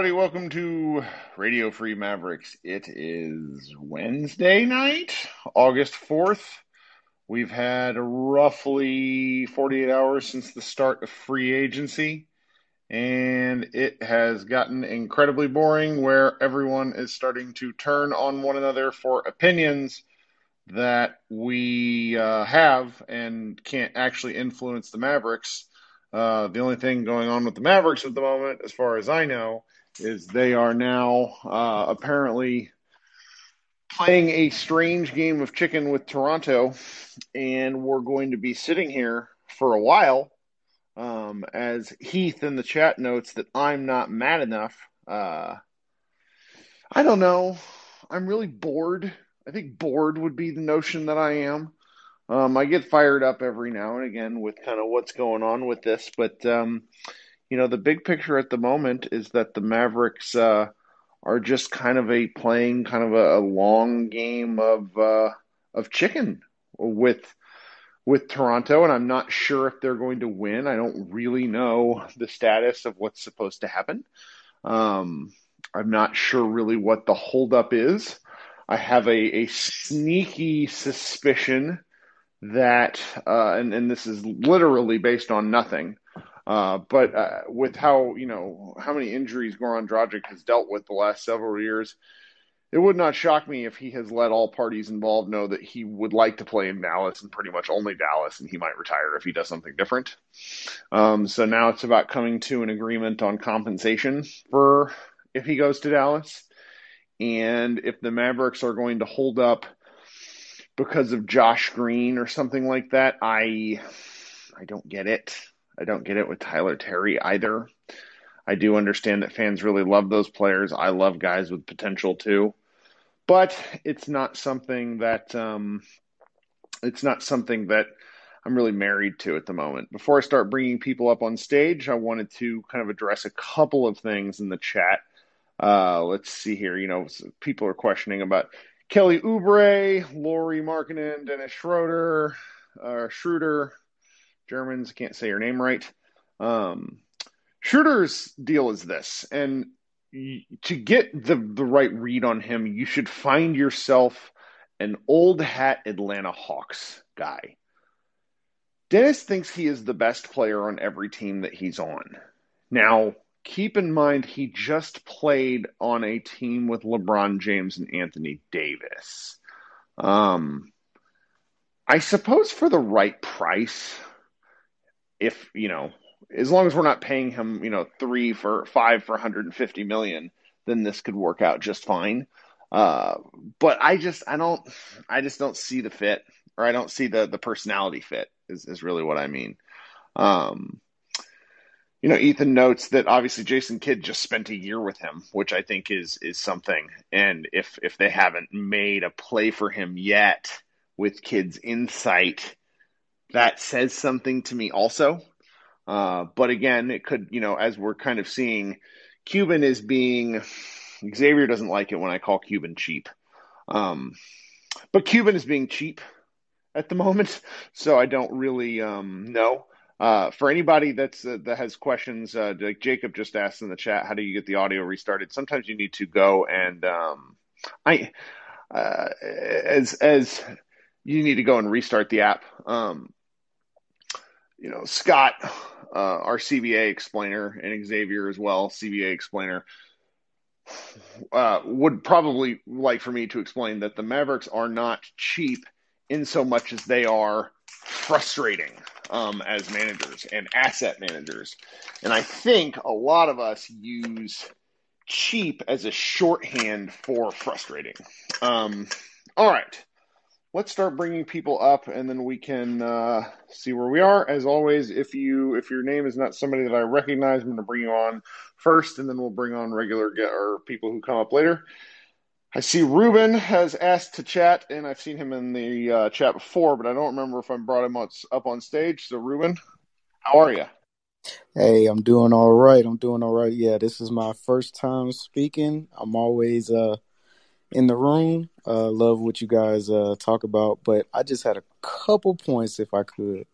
everybody. Welcome to Radio Free Mavericks. It is Wednesday night, August 4th. We've had roughly 48 hours since the start of free agency, and it has gotten incredibly boring where everyone is starting to turn on one another for opinions that we uh, have and can't actually influence the Mavericks uh, the only thing going on with the Mavericks at the moment, as far as I know, is they are now uh, apparently playing a strange game of chicken with Toronto, and we're going to be sitting here for a while. Um, as Heath in the chat notes that I'm not mad enough. Uh, I don't know. I'm really bored. I think bored would be the notion that I am. Um, I get fired up every now and again with kind of what's going on with this, but um, you know, the big picture at the moment is that the Mavericks uh, are just kind of a playing kind of a, a long game of uh, of chicken with with Toronto, and I'm not sure if they're going to win. I don't really know the status of what's supposed to happen. Um, I'm not sure really what the holdup is. I have a, a sneaky suspicion that, uh, and, and this is literally based on nothing, uh, but uh, with how, you know, how many injuries Goran Dragic has dealt with the last several years, it would not shock me if he has let all parties involved know that he would like to play in Dallas and pretty much only Dallas, and he might retire if he does something different. Um, so now it's about coming to an agreement on compensation for if he goes to Dallas. And if the Mavericks are going to hold up – because of Josh Green or something like that. I I don't get it. I don't get it with Tyrell Terry either. I do understand that fans really love those players. I love guys with potential too, but it's not something that um, it's not something that I'm really married to at the moment. Before I start bringing people up on stage, I wanted to kind of address a couple of things in the chat. Uh, let's see here. You know, people are questioning about Kelly Oubre, Lauri Markkanen, Dennis Schroeder, uh, Schroeder, Germans can't say your name right. Um, Schroeder's deal is this, and to get the the right read on him, you should find yourself an old hat Atlanta Hawks guy. Dennis thinks he is the best player on every team that he's on. Now, keep in mind he just played on a team with LeBron James and Anthony Davis. Um, I suppose for the right price, if you know, as long as we're not paying him, you know, three for five for 150 million, then this could work out just fine. Uh, but I just, I don't, I just don't see the fit, or I don't see the the personality fit. Is is really what I mean. Um, you know, Ethan notes that obviously Jason Kidd just spent a year with him, which I think is is something. And if if they haven't made a play for him yet with Kidd's insight, that says something to me also. Uh, but again, it could, you know, as we're kind of seeing, Cuban is being Xavier doesn't like it when I call Cuban cheap. Um, but Cuban is being cheap at the moment, so I don't really um, know. Uh, for anybody that's uh, that has questions, uh, like Jacob just asked in the chat, how do you get the audio restarted? Sometimes you need to go and um, I uh, as as you need to go and restart the app. Um, you know, Scott, uh, our CBA explainer, and Xavier as well, CBA explainer, uh, would probably like for me to explain that the Mavericks are not cheap in so much as they are frustrating um, as managers and asset managers. And I think a lot of us use cheap as a shorthand for frustrating. Um, all right let's start bringing people up and then we can uh, see where we are as always if you if your name is not somebody that i recognize i'm going to bring you on first and then we'll bring on regular get, or people who come up later i see ruben has asked to chat and i've seen him in the uh, chat before but i don't remember if i brought him up on stage so ruben how are you Hey, I'm doing all right. I'm doing all right. Yeah, this is my first time speaking. I'm always uh in the room. Uh, love what you guys uh, talk about, but I just had a couple points if I could.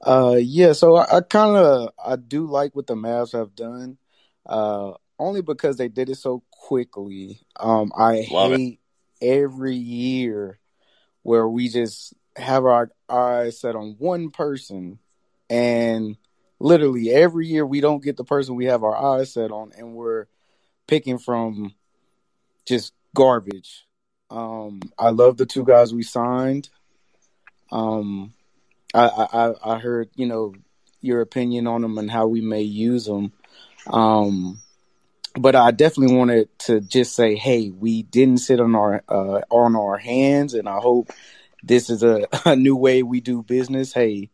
Uh, yeah, so I, I kind of I do like what the Mavs have done, uh, only because they did it so quickly. Um, I love hate it. every year where we just have our eyes set on one person, and literally every year we don't get the person we have our eyes set on, and we're picking from just garbage. Um, I love the two guys we signed. Um, I, I I heard you know your opinion on them and how we may use them. Um, but I definitely wanted to just say, hey, we didn't sit on our uh, on our hands, and I hope this is a, a new way we do business. Hey,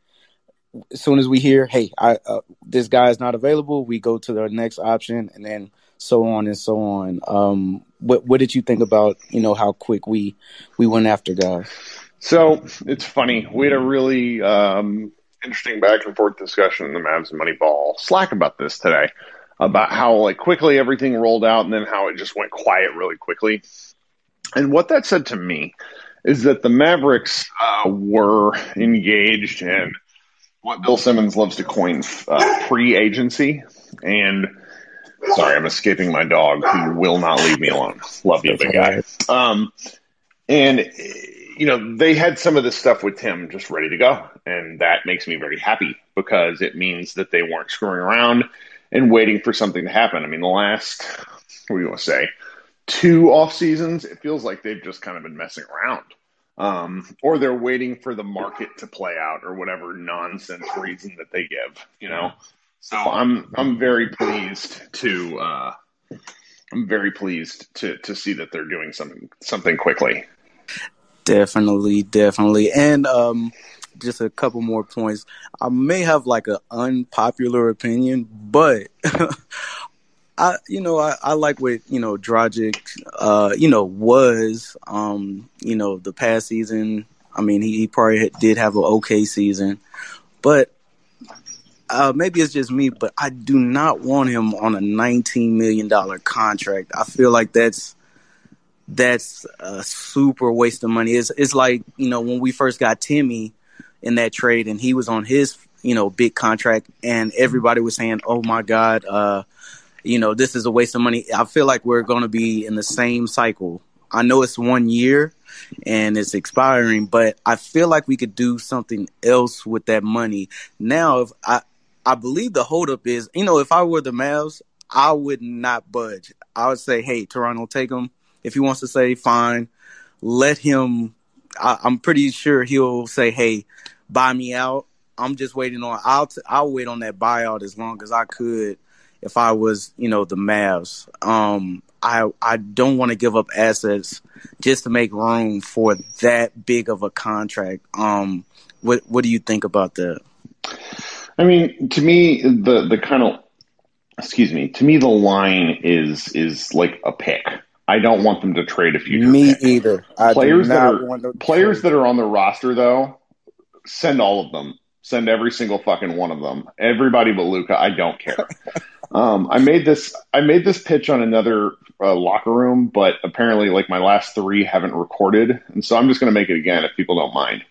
as soon as we hear, hey, I uh, this guy is not available, we go to the next option, and then so on and so on. Um, what what did you think about you know how quick we we went after guys? So it's funny. We had a really um, interesting back and forth discussion in the Mavs and Moneyball Slack about this today, about how like quickly everything rolled out and then how it just went quiet really quickly. And what that said to me is that the Mavericks uh, were engaged in what Bill Simmons loves to coin uh, pre-agency and Sorry, I'm escaping my dog who will not leave me alone. Love you, big guy. Um, and you know they had some of this stuff with Tim just ready to go, and that makes me very happy because it means that they weren't screwing around and waiting for something to happen. I mean, the last what do you want to say two off seasons, it feels like they've just kind of been messing around. Um, or they're waiting for the market to play out or whatever nonsense reason that they give, you know. So I'm I'm very pleased to uh, I'm very pleased to to see that they're doing something something quickly. Definitely, definitely, and um, just a couple more points. I may have like an unpopular opinion, but I, you know, I, I like what you know Dragic, uh, you know, was, um, you know, the past season. I mean, he, he probably did have an okay season, but uh, maybe it's just me, but I do not want him on a $19 million contract. I feel like that's that's a super waste of money. It's it's like you know when we first got Timmy in that trade and he was on his you know big contract and everybody was saying, "Oh my God, uh, you know this is a waste of money." I feel like we're going to be in the same cycle. I know it's one year and it's expiring, but I feel like we could do something else with that money. Now, if I I believe the holdup is, you know, if I were the Mavs, I would not budge. I would say, "Hey, Toronto, take him." If he wants to say, fine, let him. I, am pretty sure he'll say, hey, buy me out. I'm just waiting on. I'll t- I'll wait on that buyout as long as I could. If I was, you know, the Mavs, um, I I don't want to give up assets just to make room for that big of a contract. Um, what what do you think about that? I mean, to me, the the kind of excuse me, to me, the line is is like a pick. I don't want them to trade a future. Me pick. either. I players that are players trade. that are on the roster though, send all of them. Send every single fucking one of them. Everybody but Luka. I don't care. um, I made this. I made this pitch on another uh, locker room, but apparently, like my last three haven't recorded, and so I'm just going to make it again if people don't mind.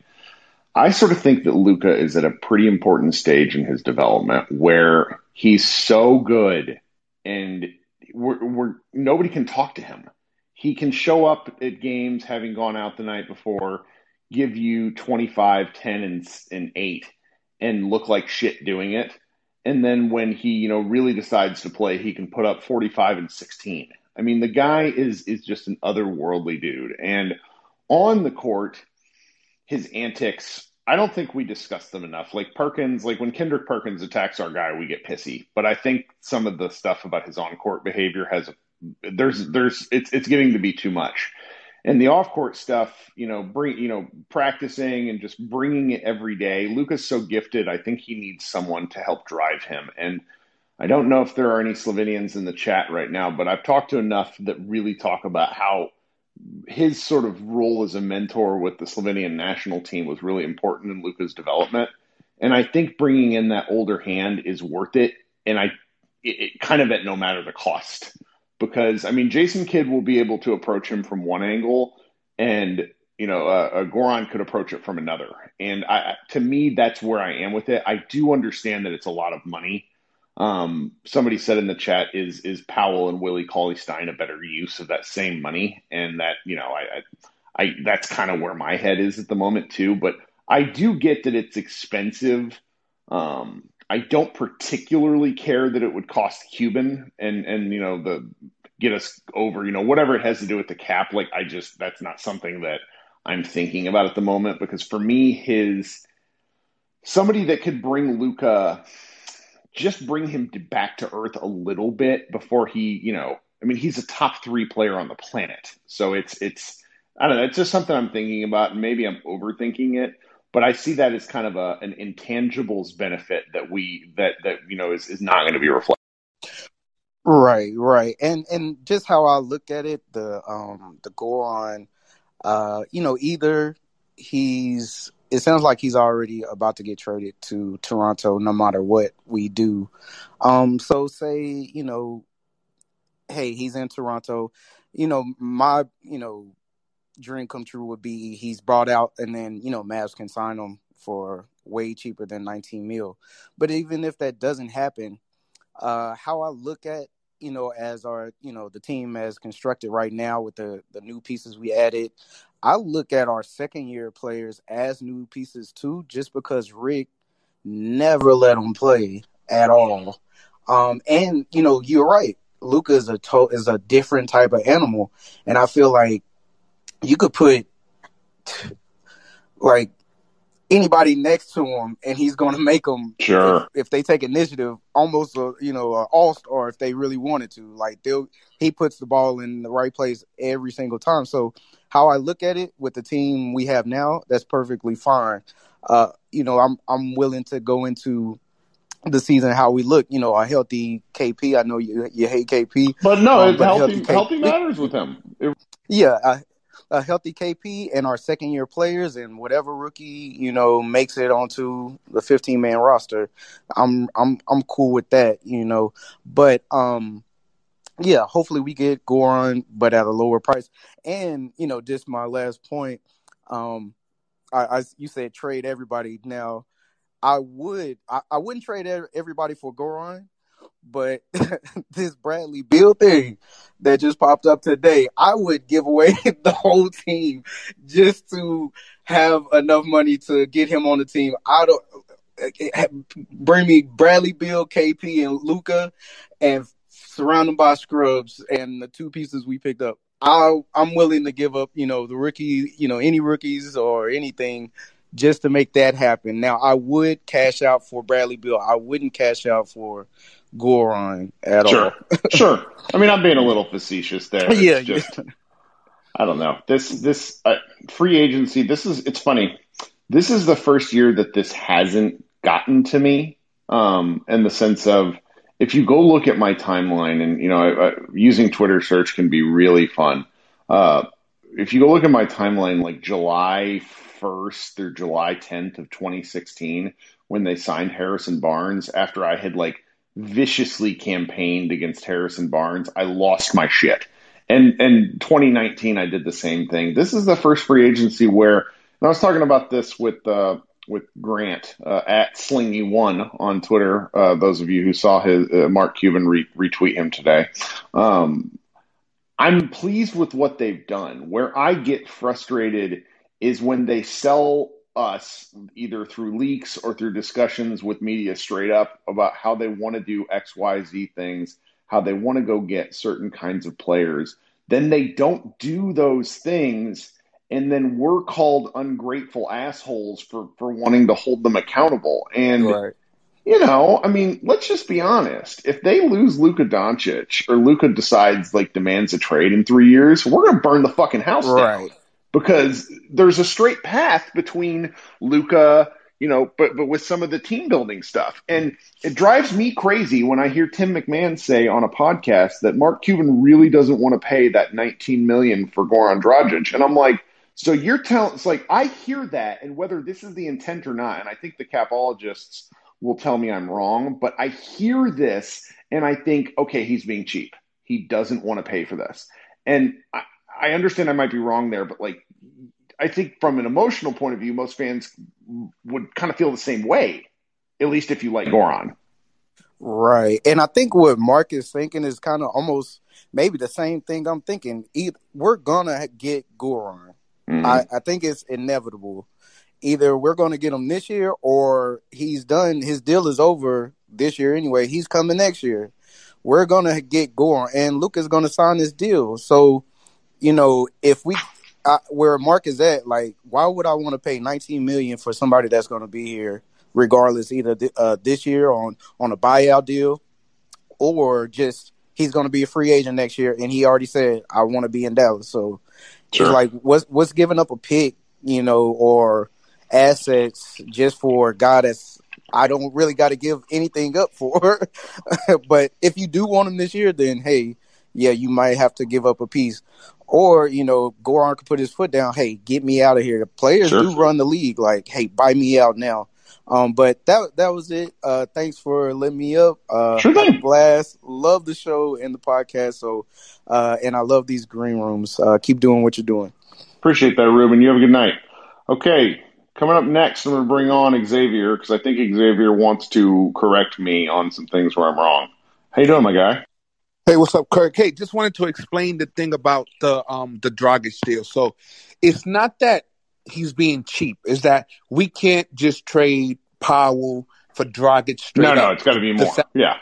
I sort of think that Luka is at a pretty important stage in his development where he's so good and we're, we're nobody can talk to him. He can show up at games having gone out the night before, give you 25, 10 and, and 8 and look like shit doing it. And then when he, you know, really decides to play, he can put up 45 and 16. I mean, the guy is is just an otherworldly dude. And on the court, his antics I don't think we discuss them enough. Like Perkins, like when Kendrick Perkins attacks our guy, we get pissy. But I think some of the stuff about his on court behavior has there's there's it's it's getting to be too much. And the off court stuff, you know, bring you know practicing and just bringing it every day. Luka's so gifted. I think he needs someone to help drive him. And I don't know if there are any Slovenians in the chat right now, but I've talked to enough that really talk about how his sort of role as a mentor with the Slovenian national team was really important in Luka's development. And I think bringing in that older hand is worth it. And I, it, it kind of at no matter the cost, because I mean, Jason Kidd will be able to approach him from one angle, and you know, uh, uh, Goran could approach it from another. And I, to me, that's where I am with it. I do understand that it's a lot of money um, somebody said in the chat, is is Powell and Willie Cauley Stein a better use of that same money? And that you know, I, I, I that's kind of where my head is at the moment too. But I do get that it's expensive. Um, I don't particularly care that it would cost Cuban and and you know the get us over you know whatever it has to do with the cap. Like I just that's not something that I'm thinking about at the moment because for me his somebody that could bring Luka just bring him to back to earth a little bit before he, you know, I mean, he's a top three player on the planet. So it's, it's, I don't know, it's just something I'm thinking about. And maybe I'm overthinking it, but I see that as kind of a, an intangibles benefit that we, that, that, you know, is, is not going to be reflected. Right, right. And, and just how I look at it, the, um, the Goran, uh, you know, either he's it sounds like he's already about to get traded to Toronto, no matter what we do. Um, so say you know, hey, he's in Toronto. You know, my you know dream come true would be he's brought out, and then you know Mavs can sign him for way cheaper than 19 mil. But even if that doesn't happen, uh, how I look at you know, as our, you know, the team as constructed right now with the the new pieces we added, I look at our second year players as new pieces too, just because Rick never let them play at all. Um, and you know, you're right. Luka is a to- is a different type of animal, and I feel like you could put like anybody next to him, and he's going to make them. Sure. If, if, they take initiative, almost a you know a all star if they really wanted to. Like they'll he puts the ball in the right place every single time. So how I look at it with the team we have now, that's perfectly fine. Uh, you know, I'm I'm willing to go into the season how we look. You know, a healthy KP. I know you you hate KP, but no, um, but healthy, healthy, healthy matters with him. It- yeah, a healthy KP and our second year players and whatever rookie you know makes it onto the 15 man roster, I'm I'm I'm cool with that, you know. But um, yeah, hopefully we get Goran, but at a lower price. And you know, just my last point. Um, I, I you said trade everybody. Now, I would I, I wouldn't trade everybody for Goran, but this Bradley Beal thing that just popped up today, I would give away the whole team just to have enough money to get him on the team. I don't bring me Bradley Beal, KP, and Luka, and surround them by scrubs and the two pieces we picked up. I I'm willing to give up, you know, the rookie, you know, any rookies or anything just to make that happen. Now I would cash out for Bradley Beal. I wouldn't cash out for Goran at sure. all. sure. I mean, I'm being a little facetious there. It's yeah, just, yeah. I don't know. This this uh, free agency. This is. It's funny. This is the first year that this hasn't gotten to me. Um, in the sense of if you go look at my timeline, and you know, I, I, using Twitter search can be really fun. Uh, if you go look at my timeline, like July 1st through July 10th of 2016, when they signed Harrison Barnes, after I had like viciously campaigned against Harrison Barnes, I lost my shit. And and 2019, I did the same thing. This is the first free agency where, I was talking about this with uh, with Grant uh, at Slingy One on Twitter. Uh, those of you who saw his uh, Mark Cuban re- retweet him today, um, I'm pleased with what they've done. Where I get frustrated is when they sell us either through leaks or through discussions with media straight up about how they want to do X, Y, Z things, how they want to go get certain kinds of players. Then they don't do those things and then we're called ungrateful assholes for for wanting to hold them accountable. And right. you know, I mean, let's just be honest. If they lose Luka Doncic or Luka decides like demands a trade in three years, we're gonna burn the fucking house right. down because there's a straight path between Luka, You know, but but with some of the team building stuff, and it drives me crazy when I hear Tim McMahon say on a podcast that Mark Cuban really doesn't want to pay that 19 million for Goran Dragic, and I'm like, so you're telling, it's like I hear that, and whether this is the intent or not, and I think the capologists will tell me I'm wrong, but I hear this and I think, okay, he's being cheap. He doesn't want to pay for this. And I, I understand I might be wrong there, but like, I think from an emotional point of view, most fans would kind of feel the same way, at least if you like Goran. Right. And I think what Mark is thinking is kind of almost maybe the same thing I'm thinking. Either we're going to get Goran Mm-hmm. I, I think it's inevitable. Either we're going to get him this year or he's done. His deal is over this year anyway. He's coming next year. We're going to get Goran, and Luka's going to sign this deal. So, you know, if we I, where Mark is at, like, why would I want to pay 19 million for somebody that's going to be here, regardless, either th- uh, this year on on a buyout deal, or just he's going to be a free agent next year, and he already said I want to be in Dallas. So Sure. It's like what's what's giving up a pick, you know, or assets just for a guy that's I don't really got to give anything up for. but if you do want him this year, then hey, yeah, you might have to give up a piece. Or, you know, Goran could put his foot down, hey, get me out of here. The Players sure. do run the league, like, hey, buy me out now. Um, but that that was it. Uh, thanks for letting me up. Uh, sure thing. Blast. Love the show and the podcast. So, uh, and I love these green rooms. Uh, keep doing what you're doing. Appreciate that, Ruben. You have a good night. Okay, coming up next, I'm going to bring on Xavier because I think Xavier wants to correct me on some things where I'm wrong. How you doing, my guy? Hey, what's up, Kirk? Hey, just wanted to explain the thing about the um the Dragic deal. So, it's not that he's being cheap is that we can't just trade Powell for Dragic straight No, no, it's got to be more. Yeah.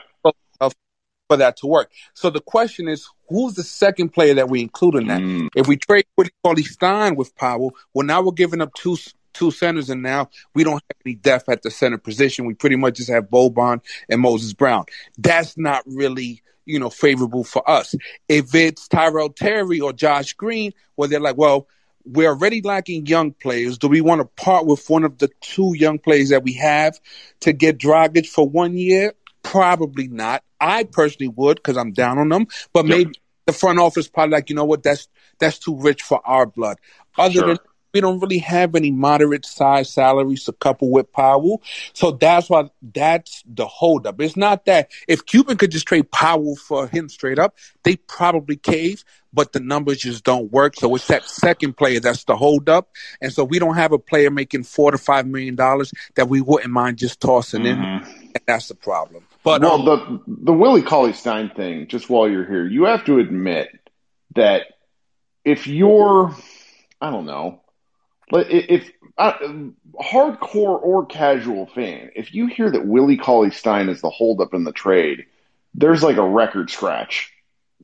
For that to work. So the question is, who's the second player that we include in that? Mm. If we trade Cauley Stein with Powell, well, now we're giving up two two centers, and now we don't have any depth at the center position. We pretty much just have Boban and Moses Brown. That's not really you know favorable for us. If it's Tyrell Terry or Josh Green, well, they're like, well, we're already lacking young players. Do we want to part with one of the two young players that we have to get Dragic for one year? Probably not. I personally would because I'm down on them, but maybe the front office probably like, you know what, that's that's too rich for our blood. Other sure. than we don't really have any moderate size salaries to couple with Powell. So that's why that's the holdup. It's not that if Cuban could just trade Powell for him straight up, they probably cave, but the numbers just don't work. So it's that second player that's the holdup. And so we don't have a player making four to five million dollars that we wouldn't mind just tossing mm-hmm. in. And that's the problem. But well, um, the the Willie Cauley Stein thing, just while you're here, you have to admit that if you're, I don't know, if hardcore or casual fan, if you hear that Willie Cauley Stein is the holdup in the trade, there's like a record scratch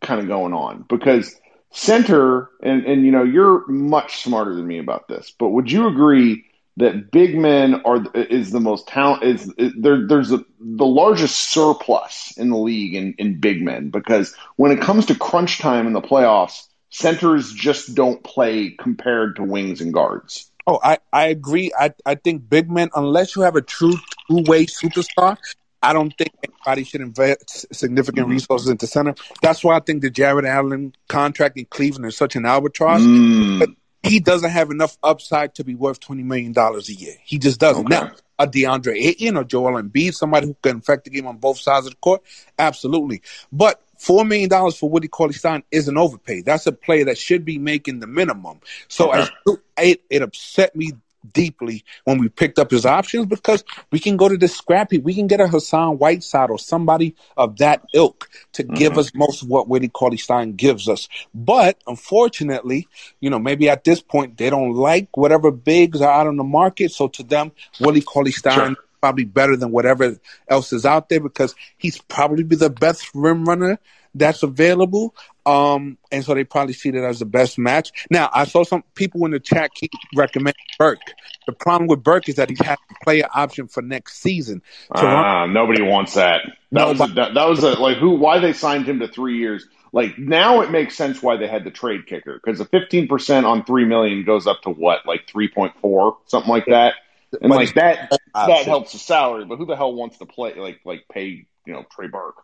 kind of going on. Because center and and you know you're much smarter than me about this, but would you agree that big men are is the most talent is, is there there's a, the largest surplus in the league in in big men? Because when it comes to crunch time in the playoffs centers just don't play compared to wings and guards. Oh, I, I agree. I, I think big men, unless you have a true two way superstar, I don't think anybody should invest significant mm. resources into center. That's why I think the Jarrett Allen contract in Cleveland is such an albatross. Mm. he doesn't have enough upside to be worth twenty million dollars a year. He just doesn't. Okay. Now, a DeAndre Ayton or Joel Embiid, somebody who can affect the game on both sides of the court, absolutely. But Four million dollars for Woody Cauley Stein is an overpay. That's a player that should be making the minimum. So okay. it, it upset me deeply when we picked up his options because we can go to the scrappy. We can get a Hassan Whiteside or somebody of that ilk to mm-hmm. give us most of what Willie Cauley Stein gives us. But unfortunately, you know, maybe at this point they don't like whatever bigs are out on the market. So to them, Willie Cauley Stein sure probably better than whatever else is out there because he's probably be the best rim runner that's available. Um, and so they probably see that as the best match. Now, I saw some people in the chat keep recommending Burke. The problem with Burke is that he has a player option for next season. So uh, nobody wants that. That was a, that, that was a, like who? Why they signed him to three years? Like now it makes sense why they had the trade kicker because the fifteen percent on three million goes up to what, like three point four, something like that. And but like that, that helps the salary. But who the hell wants to play like like pay you know Trey Burke?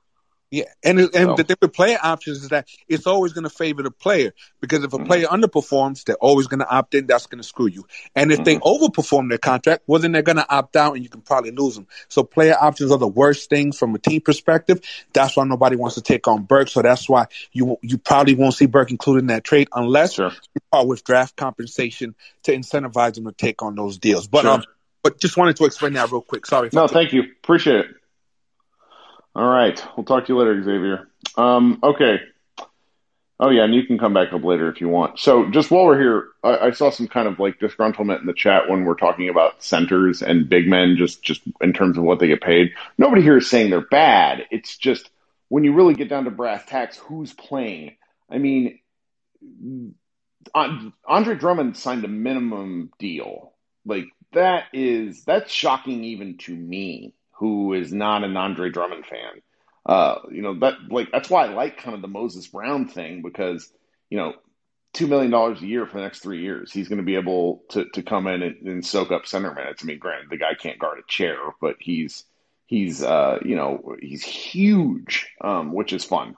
Yeah, and and so. the thing with player options is that it's always going to favor the player because if a mm-hmm. player underperforms, they're always going to opt in. That's going to screw you. And if mm-hmm. they overperform their contract, well, then they're going to opt out, and you can probably lose them. So player options are the worst things from a team perspective. That's why nobody wants to take on Burke. So that's why you you probably won't see Burke included in that trade unless sure. you are with draft compensation to incentivize them to take on those deals. But sure. um, but just wanted to explain that real quick. Sorry. No, thank you. Appreciate it. All right. We'll talk to you later, Xavier. Um, okay. Oh yeah, and you can come back up later if you want. So just while we're here, I, I, saw some kind of like disgruntlement in the chat when we're talking about centers and big men, just just in terms of what they get paid. Nobody here is saying they're bad. It's just when you really get down to brass tacks, who's playing? I mean, Andre Drummond signed a minimum deal. Like that is that's shocking even to me, who is not an Andre Drummond fan. Uh, you know that like that's why I like kind of the Moses Brown thing because you know two million dollars a year for the next three years, he's going to be able to to come in and, and, soak up center minutes. I mean, granted, the guy can't guard a chair, but he's he's uh, you know he's huge, um, which is fun.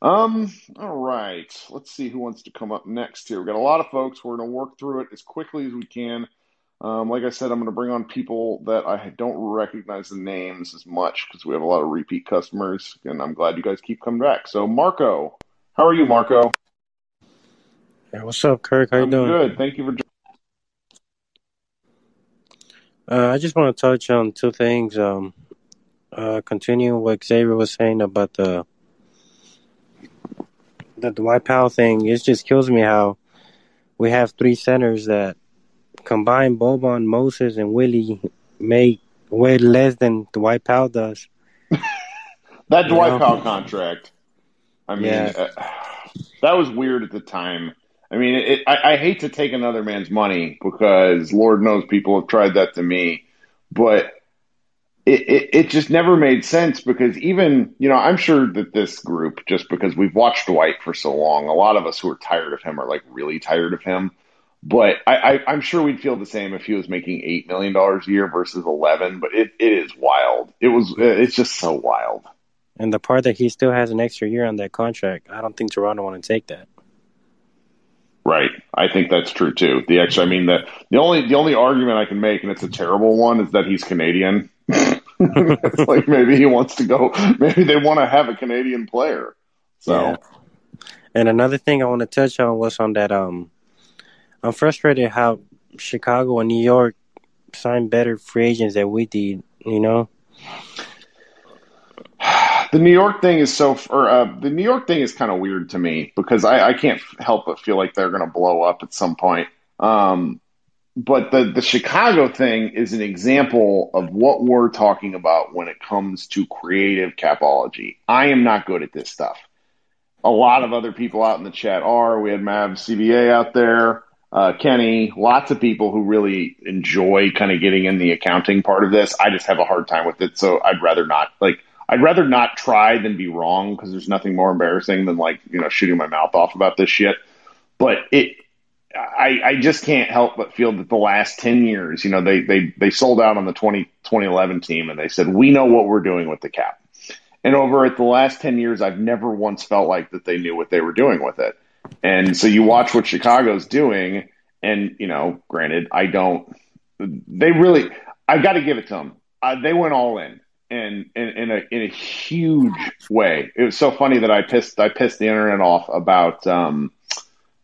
Um, all right, let's see who wants to come up next here. We've got a lot of folks. We're going to work through it as quickly as we can. Um, like I said, I'm going to bring on people that I don't recognize the names as much because we have a lot of repeat customers, and I'm glad you guys keep coming back. So, Marco, how are you, Marco? Yeah, what's up, Kirk? How you I'm doing? Good. Thank you for. Joining Uh, I just want to touch on two things. Um, uh, continuing what Xavier was saying about the the Dwight Powell thing, it just kills me how we have three centers that combined Boban, Moses, and Willie make way less than Dwight Powell does. that you Dwight know? Powell contract, I mean, yeah. uh, that was weird at the time. I mean, it, I, I hate to take another man's money because Lord knows people have tried that to me, but it, it, it, just never made sense because even, you know, I'm sure that this group, just because we've watched Dwight for so long, a lot of us who are tired of him are like really tired of him. But I, I, am sure we'd feel the same if he was making eight million dollars a year versus eleven. But it, it is wild. It was it's just so wild. And the part that he still has an extra year on that contract, I don't think Toronto want to take that. Right. I think that's true too. The extra, I mean, the the only the only argument I can make, and it's a terrible one, is that he's Canadian. it's like maybe he wants to go. Maybe they want to have a Canadian player. So. Yeah. And another thing I want to touch on was on that. Um, I'm frustrated how Chicago and New York signed better free agents than we did. You know. the New York thing is so, or uh, the New York thing is kind of weird to me because I, I can't help but feel like they're going to blow up at some point. Um, but the the Chicago thing is an example of what we're talking about when it comes to creative capology. I am not good at this stuff. A lot of other people out in the chat are. We had Mav CBA out there, uh, Kenny, lots of people who really enjoy kind of getting in the accounting part of this. I just have a hard time with it, so I'd rather not. Like, I'd rather not try than be wrong because there's nothing more embarrassing than like you know shooting my mouth off about this shit. But it, I, I just can't help but feel that the last ten years, you know, they they they sold out on the 20, 2011 team and they said we know what we're doing with the cap. And over at the last ten years, I've never once felt like that they knew what they were doing with it. And so you watch what Chicago's doing, and you know, granted, I don't. They really, I've got to give it to them. Uh, they went all in in, in a in a huge way. It was so funny that I pissed I pissed the internet off about um,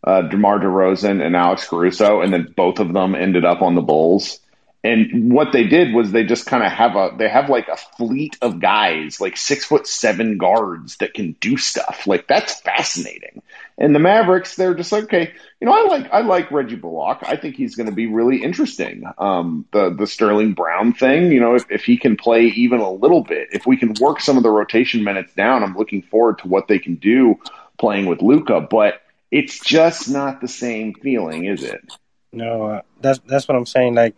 uh, DeMar DeRozan and Alex Caruso, and then both of them ended up on the Bulls. And what they did was they just kind of have a they have like a fleet of guys, like six foot seven guards that can do stuff. Like that's fascinating. And the Mavericks, they're just like, okay, you know, I like I like Reggie Bullock. I think he's going to be really interesting. Um, the the Sterling Brown thing, you know, if if he can play even a little bit, if we can work some of the rotation minutes down, I'm looking forward to what they can do playing with Luka. But it's just not the same feeling, is it? No, uh, that's that's what I'm saying. Like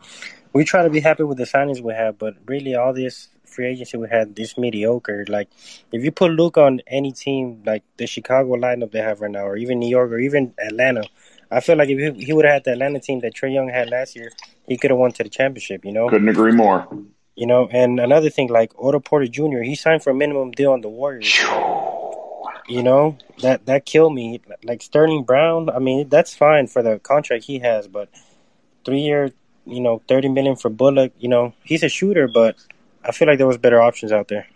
we try to be happy with the signings we have, but really all this free agency we had this mediocre. Like if you put Luke on any team, like the Chicago lineup they have right now, or even New York, or even Atlanta, I feel like if he, he would have had the Atlanta team that Trae Young had last year, he could have won to the championship. You know, couldn't agree more. You know, and another thing, like Otto Porter Jr., he signed for a minimum deal on the Warriors. You know that that killed me. Like Sterling Brown, I mean that's fine for the contract he has, but three year you know, thirty million for Bullock. You know, he's a shooter, but I feel like there was better options out there.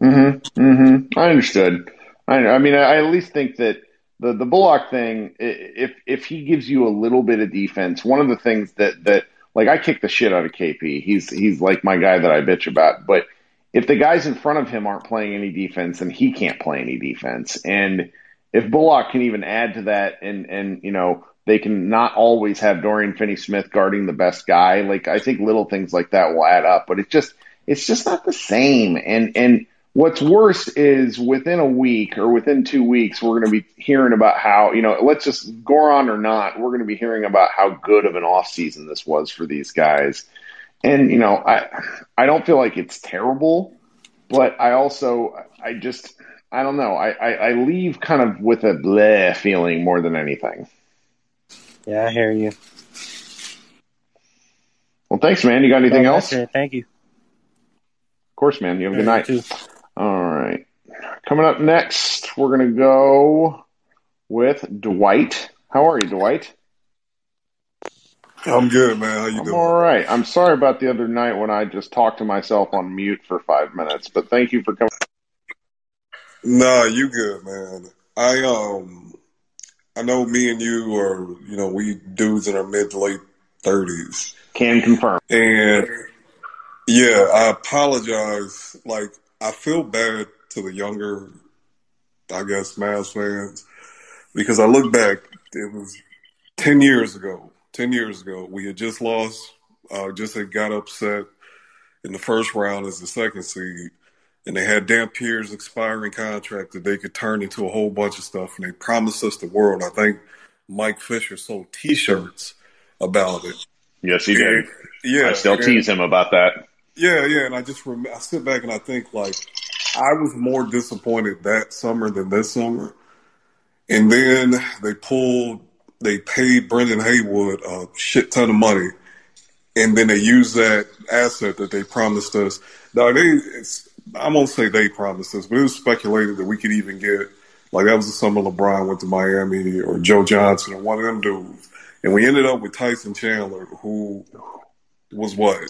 Mm-hmm. Mm-hmm. I understood. I, I mean, I at least think that the the Bullock thing, if if he gives you a little bit of defense, one of the things that that like I kick the shit out of KP. He's he's like my guy that I bitch about, but if the guys in front of him aren't playing any defense, then he can't play any defense. And if Bullock can even add to that and and you know they can not always have Dorian Finney-Smith guarding the best guy. Like I think little things like that will add up, but it's just it's just not the same. And and what's worse is within a week or within two weeks, we're going to be hearing about how you know let's just Goran or not, we're going to be hearing about how good of an off season this was for these guys. And you know, I I don't feel like it's terrible, but I also I just I don't know. I, I, I leave kind of with a bleh feeling more than anything. Yeah, I hear you. Well, thanks, man. You got anything no, else? It. Thank you. Of course, man. You have a good night. All right. Coming up next, we're going to go with Dwight. How are you, Dwight? I'm good, man. How you I'm doing? All right. I'm sorry about the other night when I just talked to myself on mute for five minutes, but thank you for coming. Nah, you good, man. I um I know me and you are, you know, we dudes in our mid to late thirties. Can confirm. And yeah, I apologize. Like I feel bad to the younger, I guess, Mavs fans because I look back. It was ten years ago. Ten years ago, we had just lost. Uh, just had got upset in the first round as the second seed and they had Dampier's expiring contract that they could turn into a whole bunch of stuff, and they promised us the world. I think Mike Fisher sold T-shirts about it. Yes, he did. Yeah, I still and, tease him about that. Yeah, yeah, and I just rem- I sit back and I think like I was more disappointed that summer than this summer, and then they pulled, they paid Brendan Haywood a shit ton of money, and then they used that asset that they promised us. Now they, I won't say they promised us, but it was speculated that we could even get Like that was the summer LeBron went to Miami or Joe Johnson or one of them dudes. And we ended up with Tyson Chandler, who was what?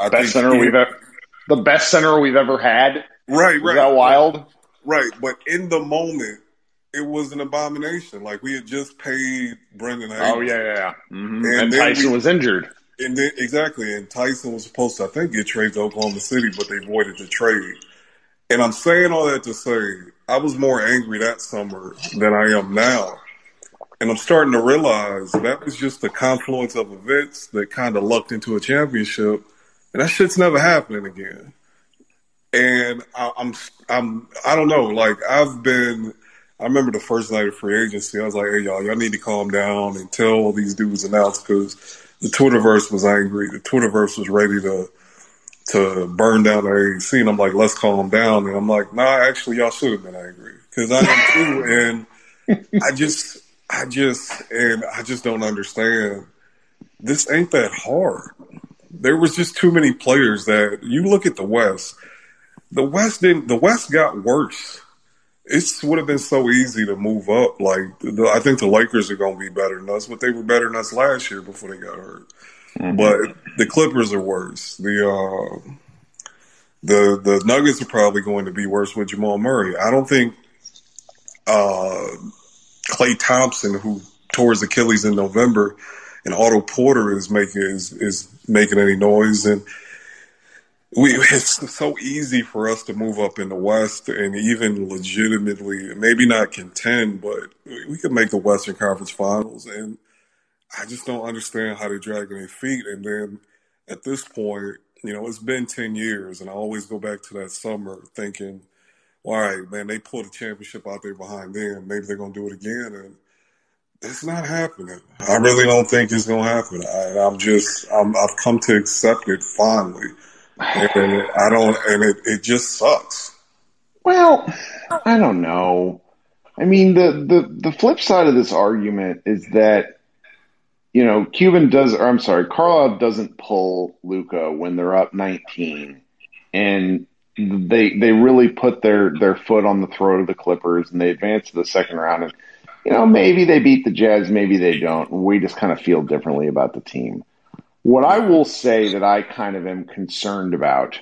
I best center he, we've ever, the best center we've ever had. Right, right. Is that wild? Right, but in the moment, it was an abomination. Like we had just paid Brendan Hayes. Oh yeah, yeah, yeah. Mm-hmm. And, and Tyson we, was injured. And then exactly, and Tyson was supposed to, I think, get traded to Oklahoma City, but they voided the trade. And I'm saying all that to say, I was more angry that summer than I am now. And I'm starting to realize that was just the confluence of events that kind of lucked into a championship. And that shit's never happening again. And I, I'm, I'm, I don't know. Like I've been, I remember the first night of free agency. I was like, "Hey y'all, y'all need to calm down and tell these dudes announced because the Twitterverse was angry. The Twitterverse was ready to to burn down the AC. And I'm like, let's calm down. And I'm like, nah, actually, y'all should have been angry because I am too. and I just, I just, and I just don't understand. This ain't that hard. There was just too many players that you look at the West. The West didn't. The West got worse. It would have been so easy to move up. Like the, I think the Lakers are going to be better than us, but they were better than us last year before they got hurt. Mm-hmm. But the Clippers are worse. The uh, the the Nuggets are probably going to be worse with Jamal Murray. I don't think uh, Klay Thompson, who tore his Achilles in November, and Otto Porter is making is is making any noise. And we it's so easy for us to move up in the West and even legitimately, maybe not contend, but we could make the Western Conference Finals. And I just don't understand how they're dragging their feet. And then at this point, you know, it's been 10 years, and I always go back to that summer thinking, all right, man, they pulled a championship out there behind them. Maybe they're going to do it again. And it's not happening. I really don't think it's going to happen. I, am just, I'm, I've come to accept it finally. And I don't, and it, it just sucks. Well, I don't know. I mean, the, the, the flip side of this argument is that you know, Cuban does, or I'm sorry, Carlisle doesn't pull Luka when they're up 19, and they they really put their their foot on the throat of the Clippers, and they advance to the second round, and you know maybe they beat the Jazz, maybe they don't. We just kind of feel differently about the team. What I will say that I kind of am concerned about,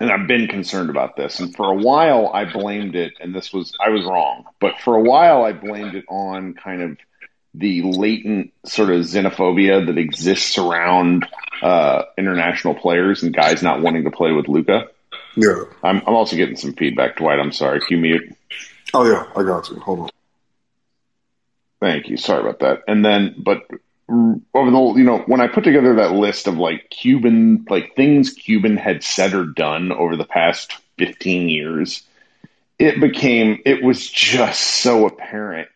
and I've been concerned about this, and for a while I blamed it, and this was I was wrong, but for a while I blamed it on kind of the latent sort of xenophobia that exists around uh, international players and guys not wanting to play with Luka. Yeah, I'm, I'm also getting some feedback, Dwight. I'm sorry. Can you mute? Oh yeah, I got you. Hold on. Thank you. Sorry about that. And then, but over the you know when I put together that list of like Cuban like things Cuban had said or done over the past 15 years, it became it was just so apparent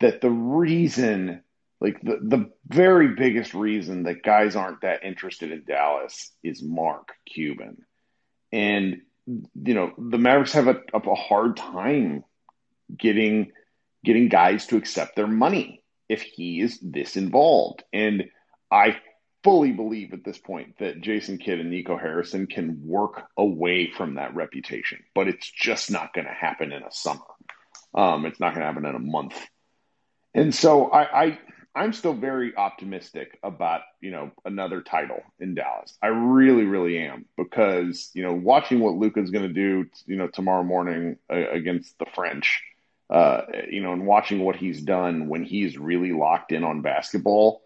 that the reason, like the, the very biggest reason that guys aren't that interested in Dallas is Mark Cuban. And, you know, the Mavericks have a, a hard time getting getting guys to accept their money if he is this involved. And I fully believe at this point that Jason Kidd and Nico Harrison can work away from that reputation, but it's just not going to happen in a summer. Um, it's not going to happen in a month. And so I, I I'm still very optimistic about you know another title in Dallas. I really, really am because you know watching what Luka's going to do, you know, tomorrow morning uh, against the French, uh, you know, and watching what he's done when he's really locked in on basketball.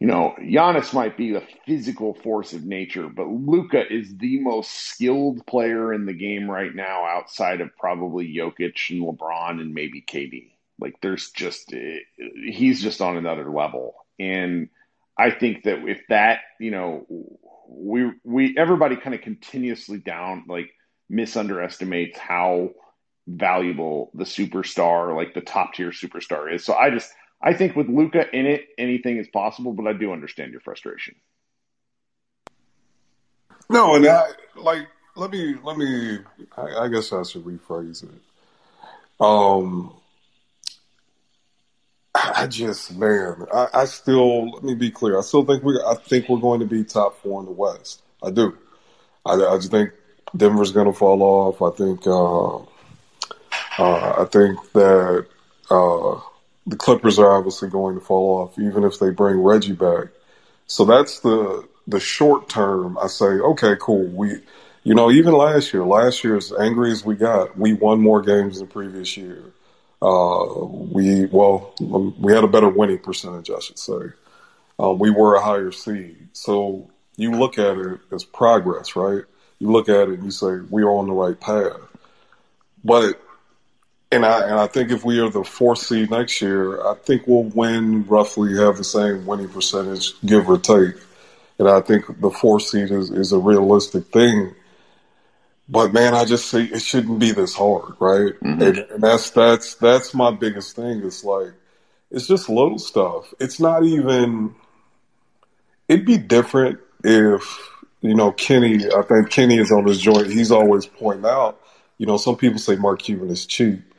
You know, Giannis might be the physical force of nature, but Luka is the most skilled player in the game right now, outside of probably Jokic and LeBron and maybe KD. Like there's just he's just on another level, and I think that if that you know we we everybody kind of continuously down like misunderestimates how valuable the superstar like the top tier superstar is. So I just I think with Luka in it, anything is possible. But I do understand your frustration. No, and I like let me let me. I, I guess I should rephrase it. Um, I just, man, I, I, still let me be clear. I still think we, I think we're going to be top four in the West. I do. I, I just think Denver's going to fall off. I think, uh, Uh, I think that uh, the Clippers are obviously going to fall off, even if they bring Reggie back. So that's the the short term. I say, okay, cool. We, you know, even last year, last year, as angry as we got, we won more games than previous year. Uh, we well, we had a better winning percentage, I should say. Um, we were a higher seed, so you look at it as progress, right? You look at it and you say we're on the right path. But and I and I think if we are the fourth seed next year, I think we'll win roughly have the same winning percentage, give or take. And I think the fourth seed is, is a realistic thing. But man, I just say it shouldn't be this hard, right? Mm-hmm. And, and that's that's that's my biggest thing. It's like it's just little stuff. It's not even. It'd be different if you know Kenny. I think Kenny is on his joint. He's always pointing out. You know, some people say Mark Cuban is cheap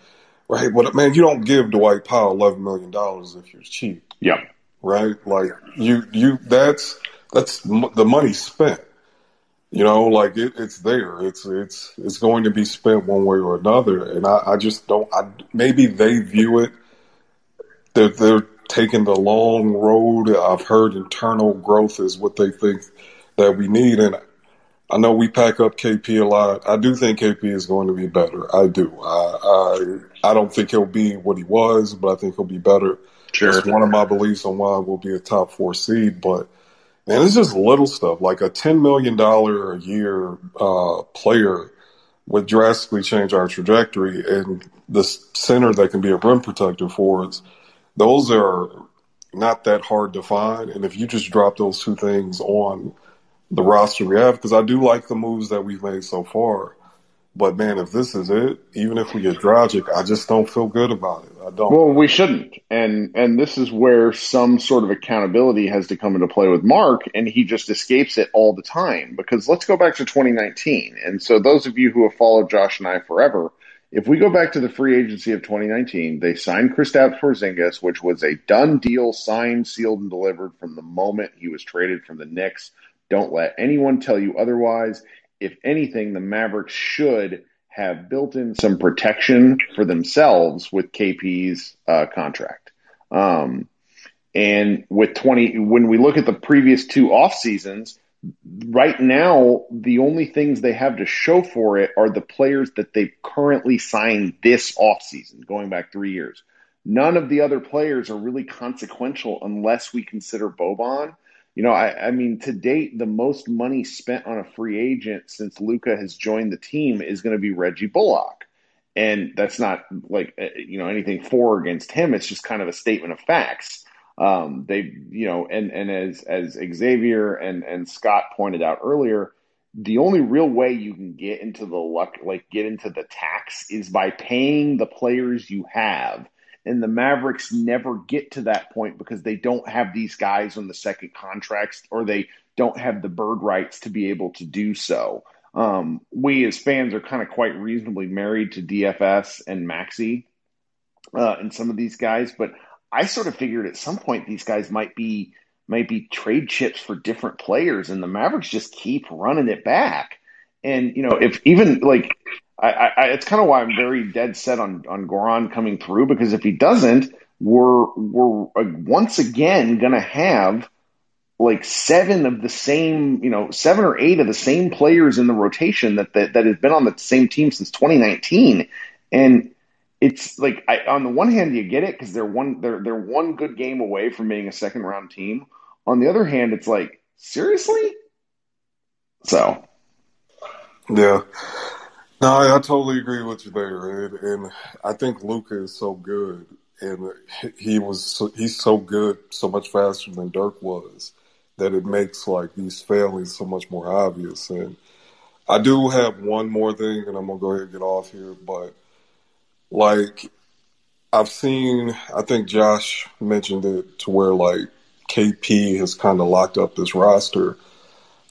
right? But man, you don't give Dwight Powell eleven million dollars if you're cheap. Yeah. Right. Like you, you. That's that's the money spent. You know, like it, it's there. It's it's it's going to be spent one way or another, and I, I just don't. I, maybe they view it that they're, they're taking the long road. I've heard internal growth is what they think that we need, and I know we pack up KP a lot. I do think KP is going to be better. I do. I I, I don't think he'll be what he was, but I think he'll be better. Sure. That's one of my beliefs on why we'll be a top four seed. But man, it's just little stuff like a ten million dollar a year uh, player would drastically change our trajectory, and the center that can be a rim protector for us. Those are not that hard to find, and if you just drop those two things on the roster we have because I do like the moves that we've made so far. But man, if this is it, even if we get Dragic, I just don't feel good about it. I don't. Well, we shouldn't, and and this is where some sort of accountability has to come into play with Mark, and he just escapes it all the time. Because let's go back to 2019, and so those of you who have followed Josh and I forever, if we go back to the free agency of 2019, they signed Kristaps Porzingis, which was a done deal, signed, sealed, and delivered from the moment he was traded from the Knicks don't let anyone tell you otherwise. If anything, the Mavericks should have built in some protection for themselves with KP's uh, contract. Um, and with 20, when we look at the previous two off seasons, right now, the only things they have to show for it are the players that they've currently signed this off season, going back three years. None of the other players are really consequential unless we consider Boban you know, I, I mean, to date, the most money spent on a free agent since Luka has joined the team is going to be Reggie Bullock. And that's not like, uh, you know, anything for or against him. It's just kind of a statement of facts. Um, they, you know, and, and as, as Xavier and, and Scott pointed out earlier, the only real way you can get into the luck, like get into the tax is by paying the players you have and the Mavericks never get to that point because they don't have these guys on the second contracts or they don't have the bird rights to be able to do so. Um, we as fans are kind of quite reasonably married to DFS and Maxi uh, and some of these guys, but I sort of figured at some point these guys might be might be trade chips for different players, and the Mavericks just keep running it back. And you know, if even like I, I, it's kind of why I'm very dead set on on Goran coming through because if he doesn't, we're we're once again gonna have like seven of the same, you know, seven or eight of the same players in the rotation that that, that has been on the same team since 2019, and it's like I, on the one hand you get it because they're one they're they're one good game away from being a second round team. On the other hand, it's like seriously, so yeah. No, I, I totally agree with you there, and, and I think Luka is so good, and he was so, he's so good, so much faster than Dirk was, that it makes like these failings so much more obvious. And I do have one more thing, and I'm gonna go ahead and get off here, but like I've seen, I think Josh mentioned it to where like KP has kind of locked up this roster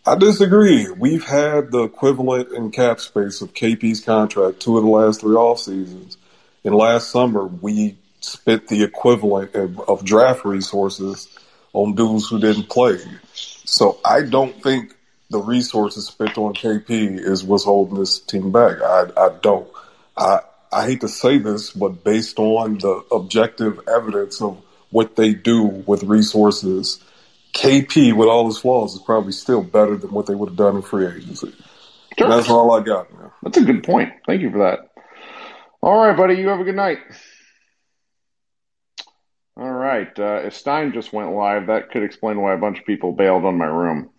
I disagree. We've had the equivalent in cap space of KP's contract two of the last three off seasons. And last summer, we spent the equivalent of, of draft resources on dudes who didn't play. So I don't think the resources spent on KP is what's holding this team back. I, I don't. I I hate to say this, but based on the objective evidence of what they do with resources, KP, with all his flaws, is probably still better than what they would have done in free agency. Sure. That's all I got, man. That's a good point. Thank you for that. All right, buddy. You have a good night. All right. Uh, if Stein just went live, that could explain why a bunch of people bailed on my room.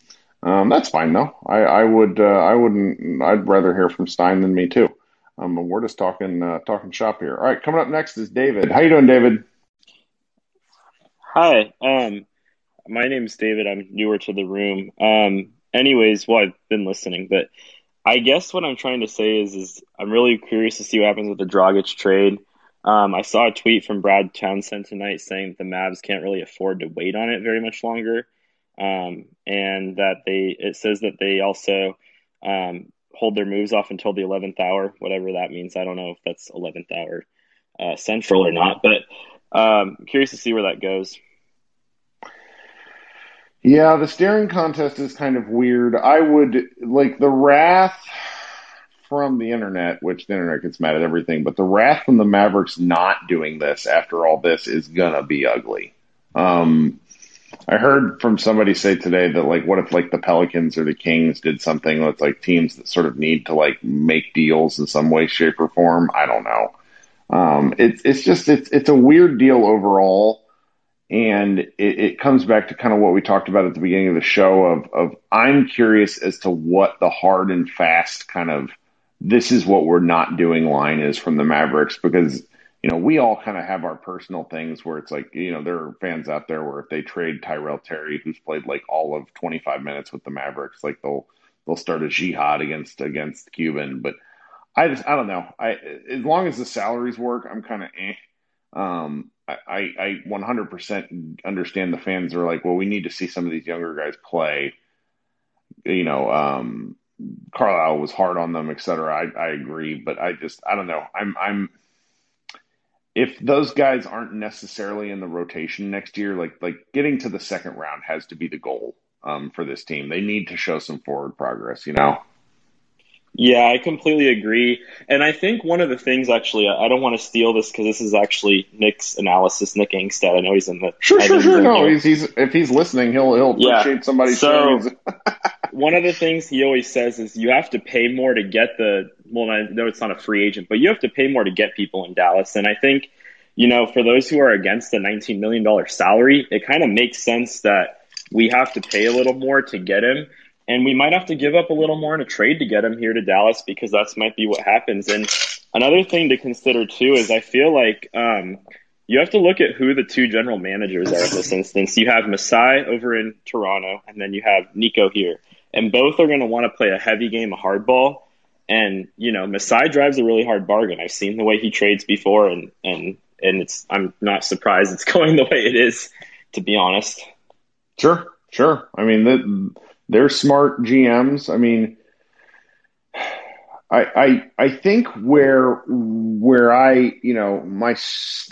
Um, that's fine though. I, I would. Uh, I wouldn't. I'd rather hear from Stein than me too. Um, we're just talking uh, talking shop here. All right. Coming up next is David. How you doing, David? Hi. Um, my name's David. I'm newer to the room. Um, anyways, well, I've been listening, but I guess what I'm trying to say is, is I'm really curious to see what happens with the Dragic trade. Um, I saw a tweet from Brad Townsend tonight saying that the Mavs can't really afford to wait on it very much longer, um, and that they it says that they also um, hold their moves off until the 11th hour, whatever that means. I don't know if that's 11th hour uh, central or not, but um, curious to see where that goes. Yeah, the staring contest is kind of weird. I would like the wrath from the internet, which the internet gets mad at everything, but the wrath from the Mavericks not doing this after all this is gonna be ugly. Um, I heard from somebody say today that like, what if like the Pelicans or the Kings did something that's like teams that sort of need to like make deals in some way, shape, or form? I don't know. Um, it's it's just it's it's a weird deal overall, and it, it comes back to kind of what we talked about at the beginning of the show. Of of I'm curious as to what the hard and fast kind of this is what we're not doing line is from the Mavericks because you know we all kind of have our personal things where it's like you know there are fans out there where if they trade Tyrell Terry who's played like all of 25 minutes with the Mavericks like they'll they'll start a jihad against against Cuban but I just I don't know I as long as the salaries work I'm kind of eh um I, I 100% understand the fans are like, well, we need to see some of these younger guys play. You know, um, Carlisle was hard on them, et cetera. I, I agree, but I just I don't know. I'm I'm if those guys aren't necessarily in the rotation next year, like like getting to the second round has to be the goal um, for this team. They need to show some forward progress, you know. Yeah, I completely agree. And I think one of the things, actually, I don't want to steal this because this is actually Nick's analysis. Nick Angstadt. I know he's in the sure, sure, sure. No, he's, he's if he's listening, he'll he'll appreciate yeah. somebody. So one of the things he always says is you have to pay more to get the. Well, I know it's not a free agent, but you have to pay more to get people in Dallas. And I think, you know, for those who are against the $19 million salary, it kind of makes sense that we have to pay a little more to get him. And we might have to give up a little more in a trade to get him here to Dallas because that's might be what happens. And another thing to consider too is I feel like um, you have to look at who the two general managers are in this instance. You have Masai over in Toronto, and then you have Nico here and both are going to want to play a heavy game of hardball. And you know, Masai drives a really hard bargain. I've seen the way he trades before, and and and it's I'm not surprised it's going the way it is, to be honest. Sure, sure. I mean, they're smart GMs. I mean, I I I think where where I you know my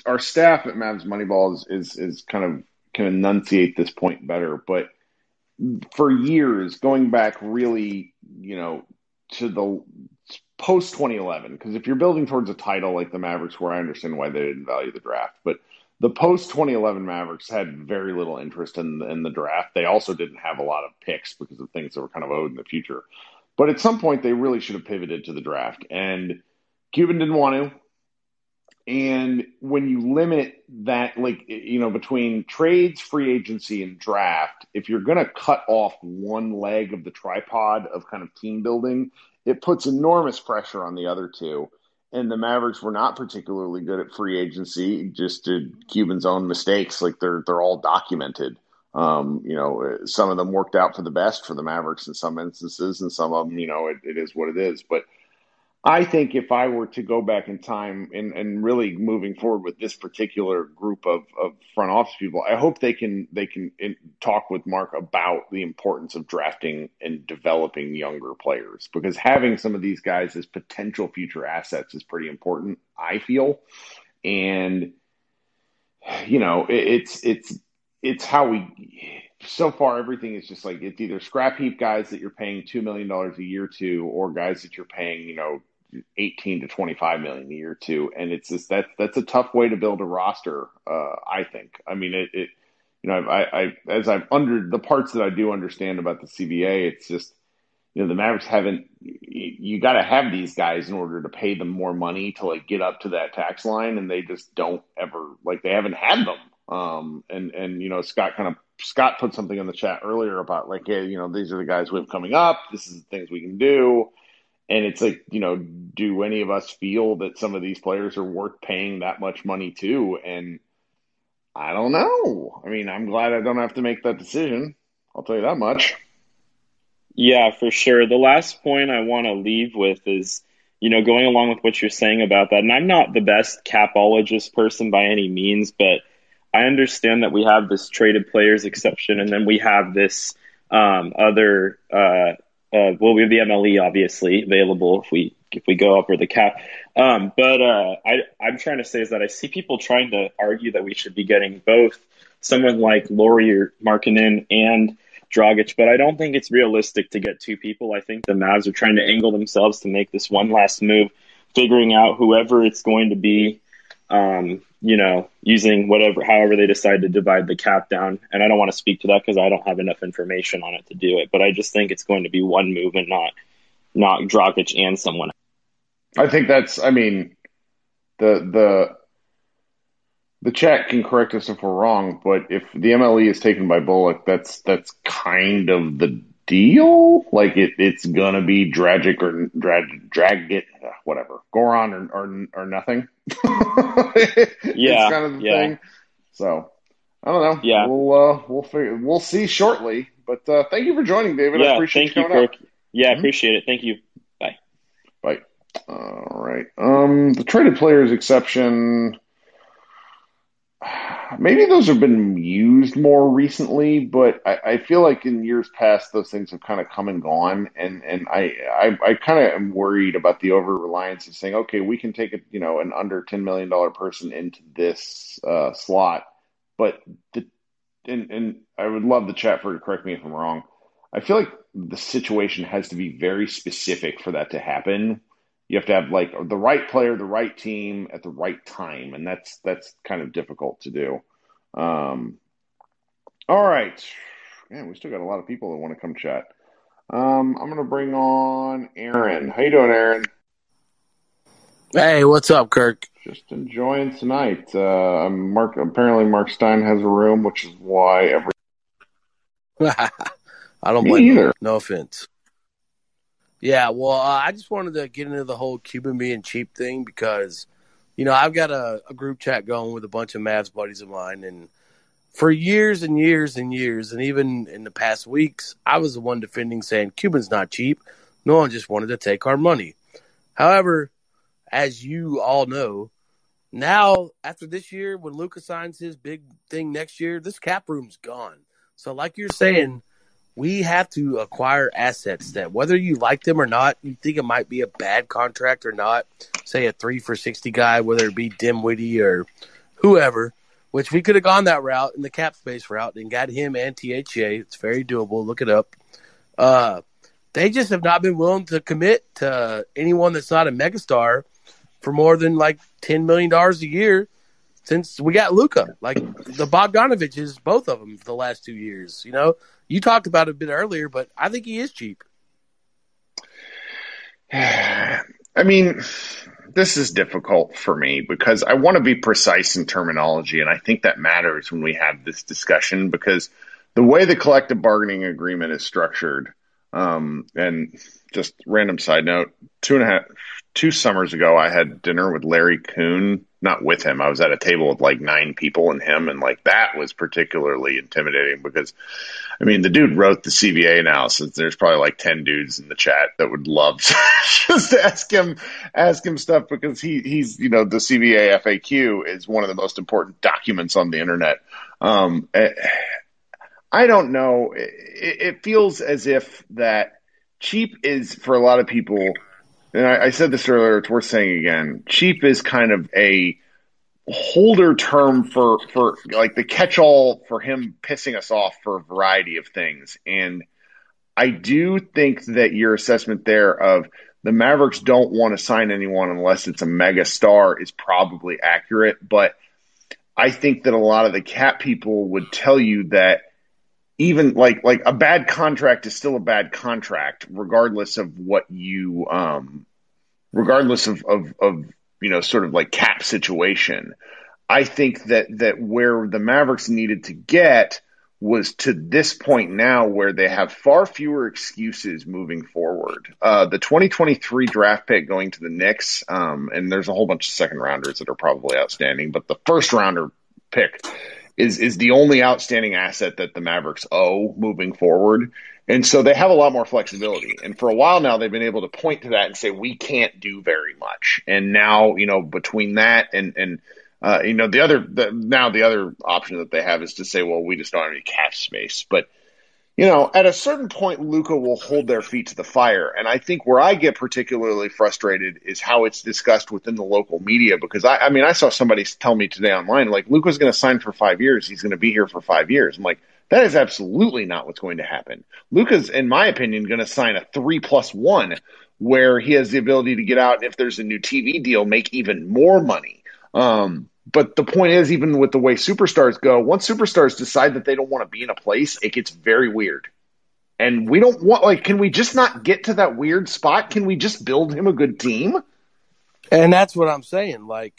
our staff at Mavs Moneyball is is, is kind of can enunciate this point better, but for years, going back really, you know, to the post 2011, because if you're building towards a title like the Mavericks, where I understand why they didn't value the draft, but the post 2011 Mavericks had very little interest in, in the draft. They also didn't have a lot of picks because of things that were kind of owed in the future. But at some point, they really should have pivoted to the draft. And Cuban didn't want to. And when you limit that, like, you know, between trades, free agency, and draft, if you're going to cut off one leg of the tripod of kind of team building, it puts enormous pressure on the other two. And the Mavericks were not particularly good at free agency, just to Cuban's own mistakes. Like they're they're all documented. Um, you know, some of them worked out for the best for the Mavericks in some instances, and some of them, you know, it, it is what it is. But I think if I were to go back in time and, and really moving forward with this particular group of, of front office people, I hope they can they can talk with Mark about the importance of drafting and developing younger players because having some of these guys as potential future assets is pretty important. I feel, and you know, it, it's it's it's how we so far everything is just like it's either scrap heap guys that you're paying two million dollars a year to or guys that you're paying you know 18 to 25 million a year too. And it's just that that's a tough way to build a roster. Uh, I think. I mean, it, it you know, I, I, as I've under the parts that I do understand about the CBA, it's just, you know, the Mavericks haven't, you, you got to have these guys in order to pay them more money to like get up to that tax line. And they just don't ever, like, they haven't had them. Um, and, and, you know, Scott kind of, Scott put something in the chat earlier about like, hey, you know, these are the guys we have coming up. This is the things we can do. And it's like, you know, do any of us feel that some of these players are worth paying that much money to? And, I don't know. I mean, I'm glad I don't have to make that decision. I'll tell you that much. Yeah, for sure. The last point I want to leave with is, you know, going along with what you're saying about that. And I'm not the best capologist person by any means, but I understand that we have this traded players exception, and then we have this um, other. Uh, uh, well, we have the MLE obviously available if we if we go over the cap. Um, but uh, I, I'm trying to say is that I see people trying to argue that we should be getting both someone like Lauri or Markkanen and Dragic, but I don't think it's realistic to get two people. I think the Mavs are trying to angle themselves to make this one last move, figuring out whoever it's going to be. Um, you know, using whatever, however they decide to divide the cap down. And I don't want to speak to that because I don't have enough information on it to do it. But I just think it's going to be one move and not not Dragic and someone I think that's. I mean, the the the chat can correct us if we're wrong, but if the MLE is taken by Bullock, that's that's kind of the deal. Like it, it's gonna be tragic or drag drag it, uh, whatever, Goran or or, or nothing. yeah, kind of the yeah. thing. So I don't know. Yeah, we'll uh, we'll figure, we'll see shortly. But uh, thank you for joining, David. Yeah, I appreciate thank you, Kirk. Yeah, mm-hmm. appreciate it. Thank you. Bye. Bye. All right. Um, the traded players exception. Maybe those have been used more recently, but I, I feel like in years past those things have kind of come and gone, and and I I, I kind of am worried about the over reliance of saying, okay, we can take a you know an under ten million dollar person into this uh, slot, but the and and I would love the chat for to correct me if I'm wrong. I feel like the situation has to be very specific for that to happen you have to have like the right player, the right team at the right time, and that's that's kind of difficult to do. Um, all right, man, we still got a lot of people that want to come chat. Um, I'm gonna bring on Aaron. How you doing, Aaron? Hey, what's up, Kirk? Just enjoying tonight. Uh, Mark. Apparently, Mark Stein has a room, which is why every. I don't Me blame either. No offense. Yeah, well, uh, I just wanted to get into the whole Cuban being cheap thing because, you know, I've got a, a, group chat going with a bunch of Mavs buddies of mine, and for years and years and years, and even in the past weeks, I was the one defending saying Cuban's not cheap. No one just wanted to take our money. However, as you all know, now after this year, when Luka signs his big thing next year, this cap room's gone. So, like you're saying we have to acquire assets that whether you like them or not, you think it might be a bad contract or not, say a three for 60 guy, whether it be Dinwiddie or whoever, which we could have gone that route in the cap space route and got him and THA. It's very doable. Look it up. Uh, they just have not been willing to commit to anyone that's not a megastar for more than like $10 million a year since we got Luka. Like the Bogdanoviches, both of them for the last two years, you know? You talked about it a bit earlier, but I think he is cheap. I mean, this is difficult for me because I want to be precise in terminology, and I think that matters when we have this discussion because the way the collective bargaining agreement is structured, um, and just random side note, two and a half, two summers ago, I had dinner with Larry Coon. Not with him. I was at a table with like nine people and him, and like that was particularly intimidating because, I mean, the dude wrote the CBA analysis. There's probably like ten dudes in the chat that would love to just ask him, ask him stuff because he he's you know the CBA FAQ is one of the most important documents on the internet. Um, eh, I don't know. It, it feels as if that cheap is for a lot of people and I, I, said this earlier, it's worth saying again. Cheap is kind of a holder term for, for like the catch all for him pissing us off for a variety of things. And I do think that your assessment there of the Mavericks don't want to sign anyone unless it's a mega star is probably accurate. But I think that a lot of the cat people would tell you that even like like a bad contract is still a bad contract, regardless of what you um regardless of of, of you know sort of like cap situation. I think that that where the Mavericks needed to get was to this point now where they have far fewer excuses moving forward. Uh, the 2023 draft pick going to the Knicks, um, and there's a whole bunch of second rounders that are probably outstanding, but the first rounder pick is is the only outstanding asset that the Mavericks owe moving forward. And so they have a lot more flexibility. And for a while now, they've been able to point to that and say, we can't do very much. And now, you know, between that and, and, uh, you know, the other the, now the other option that they have is to say, well, we just don't have any cap space. But you know, at a certain point, Luka will hold their feet to the fire, and I think where I get particularly frustrated is how it's discussed within the local media. Because I, I mean, I saw somebody tell me today online, like Luka's going to sign for five years. He's going to be here for five years. I'm like, that is absolutely not what's going to happen. Luka's, in my opinion, going to sign a three plus one, where he has the ability to get out, and if there's a new TV deal, make even more money. Um, but the point is, even with the way superstars go, once superstars decide that they don't want to be in a place, it gets very weird. And we don't want, like, can we just not get to that weird spot? Can we just build him a good team? And that's what I'm saying. Like,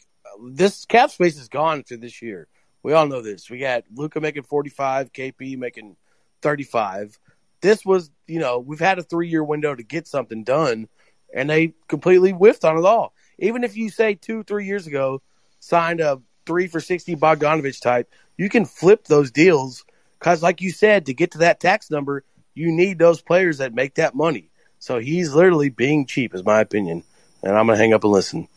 this cap space is gone for this year. We all know this. We got Luka making 45, KP making 35. This was, you know, we've had a three year window to get something done, and they completely whiffed on it all. Even if you say two, three years ago, signed a three for 60 Bogdanovich type, you can flip those deals because, like you said, to get to that tax number, you need those players that make that money. So he's literally being cheap, is my opinion. And I'm going to hang up and listen.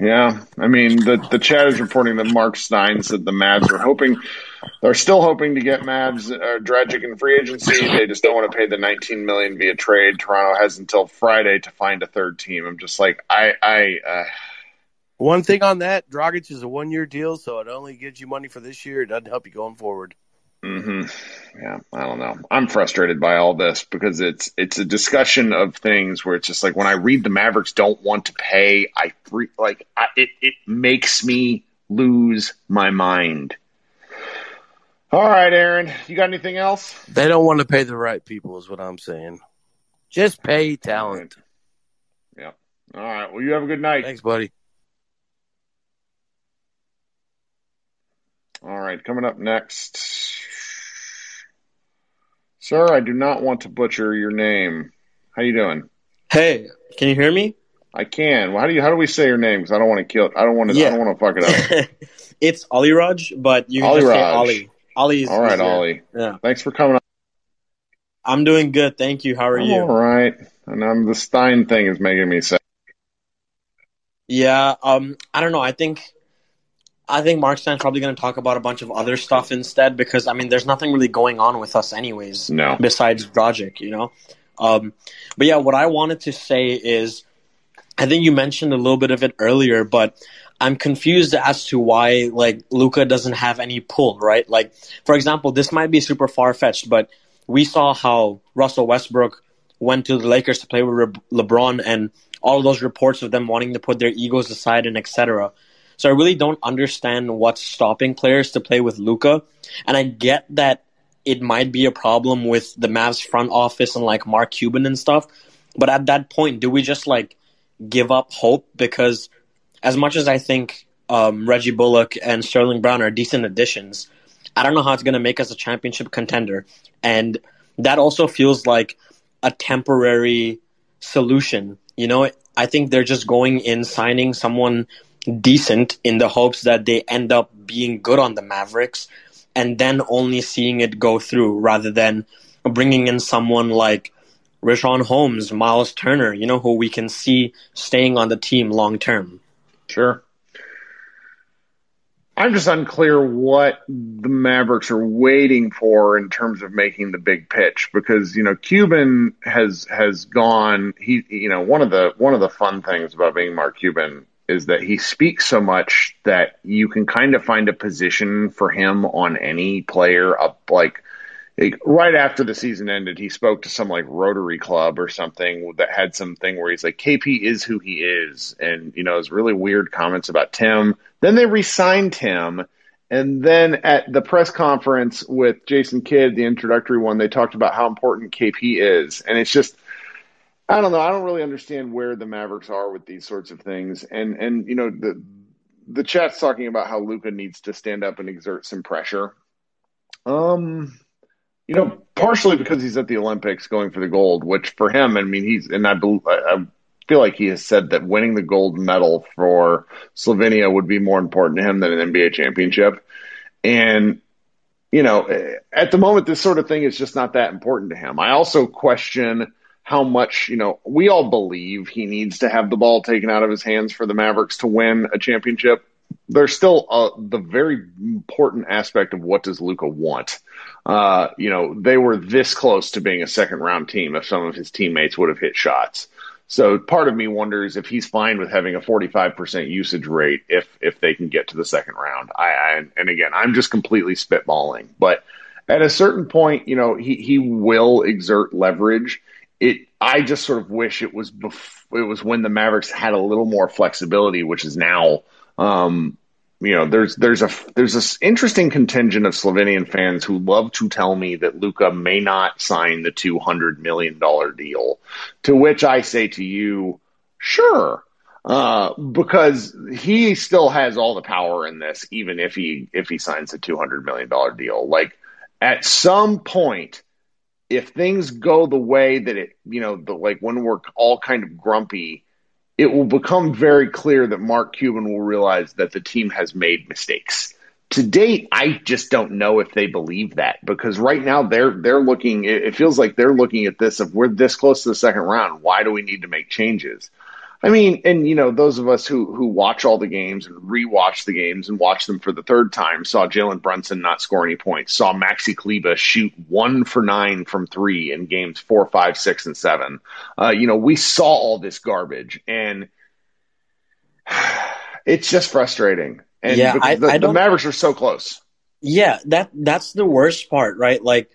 Yeah, I mean the the chat is reporting that Mark Stein said the Mavs are hoping they're still hoping to get Mavs uh, Dragic in free agency. They just don't want to pay the 19 million via trade. Toronto has until Friday to find a third team. I'm just like I I. Uh, one thing on that, Dragic is a one year deal, so it only gives you money for this year. It doesn't help you going forward. hmm Yeah, I don't know. I'm frustrated by all this because it's it's a discussion of things where it's just like when I read the Mavericks don't want to pay, I free, like I, it it makes me lose my mind. All right, Aaron, you got anything else? They don't want to pay the right people, is what I'm saying. Just pay talent. Yeah. All right. Well, you have a good night. Thanks, buddy. All right, coming up next. Sir, I do not want to butcher your name. How you doing? Hey, can you hear me? I can. Well, how do you how do we say your name? Because I don't want to kill. I don't want to. Yeah. I don't want to fuck it up. it's Ollie Raj, but you can Ollie just Raj. say Ollie. Ollie is all right. easier. Ollie. Yeah. Thanks for coming. I'm doing good, thank you. How are I'm you? All right. And I'm the Stein thing is making me sad. Yeah. Um. I don't know. I think. I think Mark Stein's probably going to talk about a bunch of other stuff instead because I mean, there's nothing really going on with us anyways. No. Besides Dragic, you know. Um. But yeah, what I wanted to say is, I think you mentioned a little bit of it earlier, but I'm confused as to why like Luka doesn't have any pull, right? Like, for example, this might be super far fetched, but we saw how Russell Westbrook went to the Lakers to play with Le- LeBron, and all those reports of them wanting to put their egos aside and etc. So I really don't understand what's stopping players to play with Luka, and I get that it might be a problem with the Mavs front office and like Mark Cuban and stuff. But at that point, do we just like give up hope because as much as I think um, Reggie Bullock and Sterling Brown are decent additions, I don't know how it's going to make us a championship contender. And that also feels like a temporary solution. You know, I think they're just going in signing someone decent in the hopes that they end up being good on the Mavericks and then only seeing it go through rather than bringing in someone like Richaun Holmes, Miles Turner, you know, who we can see staying on the team long term. Sure. I'm just unclear what the Mavericks are waiting for in terms of making the big pitch because you know Cuban has has gone he you know one of the one of the fun things about being Mark Cuban is that he speaks so much that you can kind of find a position for him on any player up like right after the season ended, he spoke to some like Rotary Club or something that had something where he's like, KP is who he is. And, you know, it was really weird comments about Tim. Then they re signed him. And then at the press conference with Jason Kidd, the introductory one, they talked about how important KP is. And it's just, I don't know. I don't really understand where the Mavericks are with these sorts of things. And, and, you know, the, the chat's talking about how Luka needs to stand up and exert some pressure. Um, you know, partially because he's at the Olympics going for the gold, which for him, I mean, he's, and I, I feel like he has said that winning the gold medal for Slovenia would be more important to him than an NBA championship. And, you know, at the moment, this sort of thing is just not that important to him. I also question how much, you know, we all believe he needs to have the ball taken out of his hands for the Mavericks to win a championship. There's still uh, the very important aspect of what does Luka want. Uh, you know, they were this close to being a second round team if some of his teammates would have hit shots. So part of me wonders if he's fine with having a 45% usage rate if if they can get to the second round. I, I and again, I'm just completely spitballing, but at a certain point, you know, he he will exert leverage it I just sort of wish it was it was when the Mavericks had a little more flexibility, which is now. Um, you know, there's there's a there's this interesting contingent of Slovenian fans who love to tell me that Luka may not sign the two hundred million dollar deal. To which I say to you, sure, uh, because he still has all the power in this, even if he if he signs a two hundred million dollar deal. Like at some point, if things go the way that it, you know, the, like when we're all kind of grumpy, it will become very clear that Mark Cuban will realize that the team has made mistakes. To date, I just don't know if they believe that because right now they're they're looking. It feels like they're looking at this. If we're this close to the second round, why do we need to make changes? I mean, and you know, those of us who who watch all the games and rewatch the games and watch them for the third time saw Jalen Brunson not score any points, saw Maxi Kleber shoot one for nine from three in games four, five, six, and seven. Uh, you know, we saw all this garbage, and it's just frustrating. And yeah, I, the, I the Mavericks are so close. Yeah, that that's the worst part, right? Like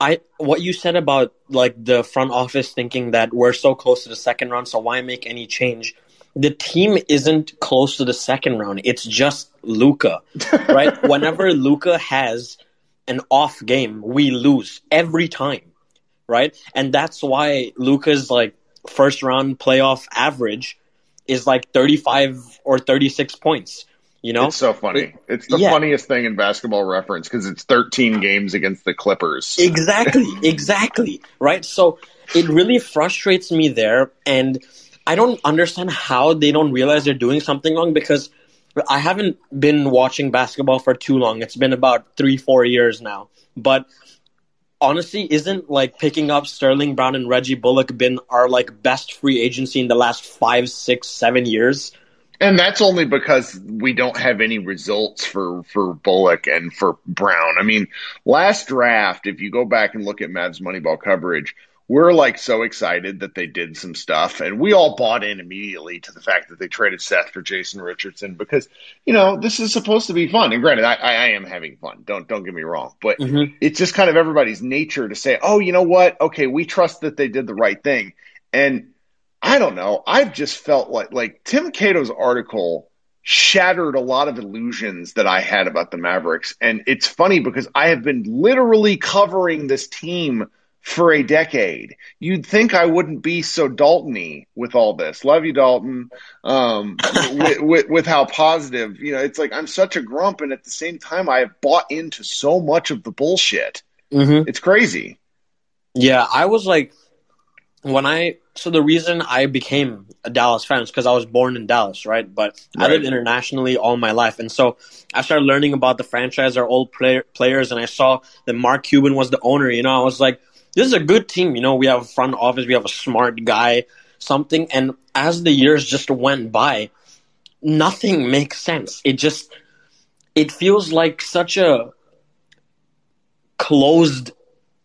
I what you said about like the front office thinking that we're so close to the second round, so why make any change? The team isn't close to the second round. It's just Luka, right? Whenever Luka has an off game, we lose every time, right? And that's why Luka's like first round playoff average is like 35 or 36 points you know, it's so funny. It's the yeah. funniest thing in basketball reference because it's 13 games against the Clippers. Exactly, exactly. Right. So it really frustrates me there, and I don't understand how they don't realize they're doing something wrong because I haven't been watching basketball for too long. It's been about three, four years now. But honestly, isn't like picking up Sterling Brown and Reggie Bullock been our like best free agency in the last five, six, seven years? And that's only because we don't have any results for, for Bullock and for Brown. I mean, last draft, if you go back and look at Mavs Moneyball coverage, we're like so excited that they did some stuff and we all bought in immediately to the fact that they traded Seth for Jason Richardson because, you know, this is supposed to be fun. And granted, I, I am having fun. Don't, don't get me wrong, but mm-hmm. it's just kind of everybody's nature to say, oh, you know what? Okay. We trust that they did the right thing. And I don't know. I've just felt like like Tim Cato's article shattered a lot of illusions that I had about the Mavericks. And it's funny because I have been literally covering this team for a decade. You'd think I wouldn't be so Daltony with all this. Love you, Dalton. Um, with, with, with, how positive, you know, it's like I'm such a grump, and at the same time, I have bought into so much of the bullshit. Mm-hmm. It's crazy. Yeah, I was like, when I so the reason I became a Dallas fan is because I was born in Dallas, right? But right. I lived internationally all my life, and so I started learning about the franchise, our old player, players, and I saw that Mark Cuban was the owner. You know, I was like, this is a good team. You know, we have a front office, we have a smart guy, something. And as the years just went by, nothing makes sense. It just it feels like such a closed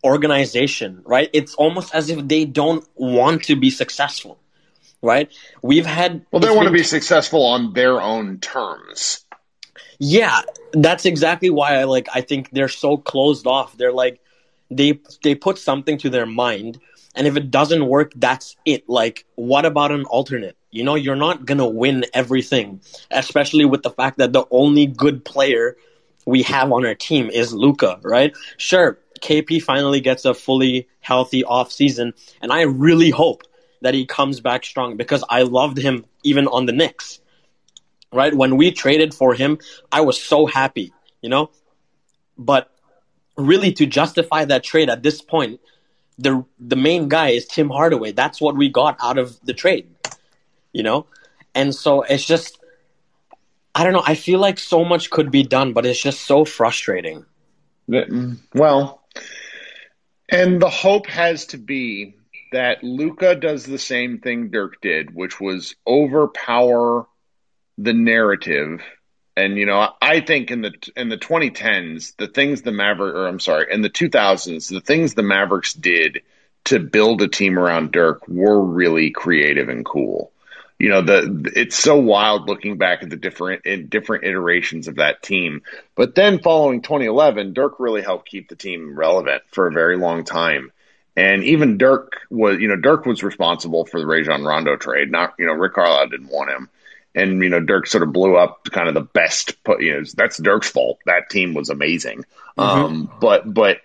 organization, right? It's almost as if they don't want to be successful, right? We've had well, they want to be successful on their own terms. Yeah, that's exactly why I like. I think they're so closed off. They're like they they put something to their mind, and if it doesn't work, that's it. Like, what about an alternate? You know, you're not gonna win everything, especially with the fact that the only good player we have on our team is Luka, right? Sure, KP finally gets a fully healthy off season, and I really hope that he comes back strong because I loved him even on the Knicks. Right? When we traded for him, I was so happy, you know? But really to justify that trade at this point, the the main guy is Tim Hardaway. That's what we got out of the trade. You know? And so it's just I don't know, I feel like so much could be done, but it's just so frustrating. Well, and the hope has to be that Luka does the same thing Dirk did, which was overpower the narrative. And you know, I think in the in the 2010s, the things the Maverick, or I'm sorry, in the 2000s, the things the Mavericks did to build a team around Dirk were really creative and cool. You know, the it's so wild looking back at the different in different iterations of that team. But then following 2011, Dirk really helped keep the team relevant for a very long time. And even Dirk was, you know, Dirk was responsible for the Rajon Rondo trade. Not, you know, Rick Carlisle didn't want him. And, you know, Dirk sort of blew up kind of the best, you know, that's Dirk's fault. That team was amazing. Mm-hmm. Um, but, but,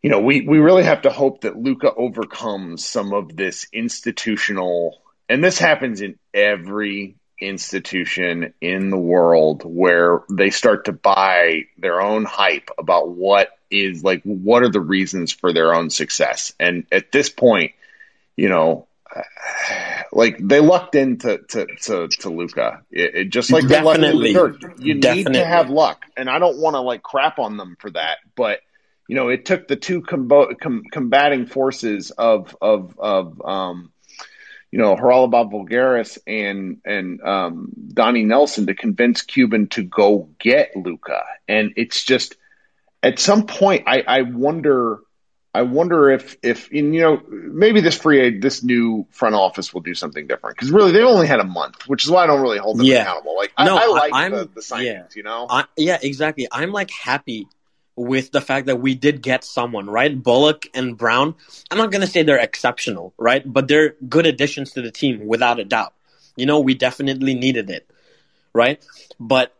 you know, we, we really have to hope that Luka overcomes some of this institutional, and this happens in every institution in the world where they start to buy their own hype about what is like what are the reasons for their own success and at this point you know like they lucked into to to, to Luka. It, it, just like Definitely. they lucked into You Definitely. need to have luck, and I don't want to like crap on them for that. But you know, it took the two combo- com- combating forces of of of um, you know Haralabos Voulgaris and and um, Donnie Nelson to convince Cuban to go get Luka, and it's just at some point I, I wonder I wonder if if you know maybe this free aid this new front office will do something different because really they only had a month, which is why I don't really hold them Yeah. accountable. Like No, I, I I- like I'm- the, the signings, yeah. you know. I, yeah, exactly. I'm like happy with the fact that we did get someone, right? Bullock and Brown. I'm not going to say they're exceptional, right? But they're good additions to the team without a doubt. You know, we definitely needed it, right? But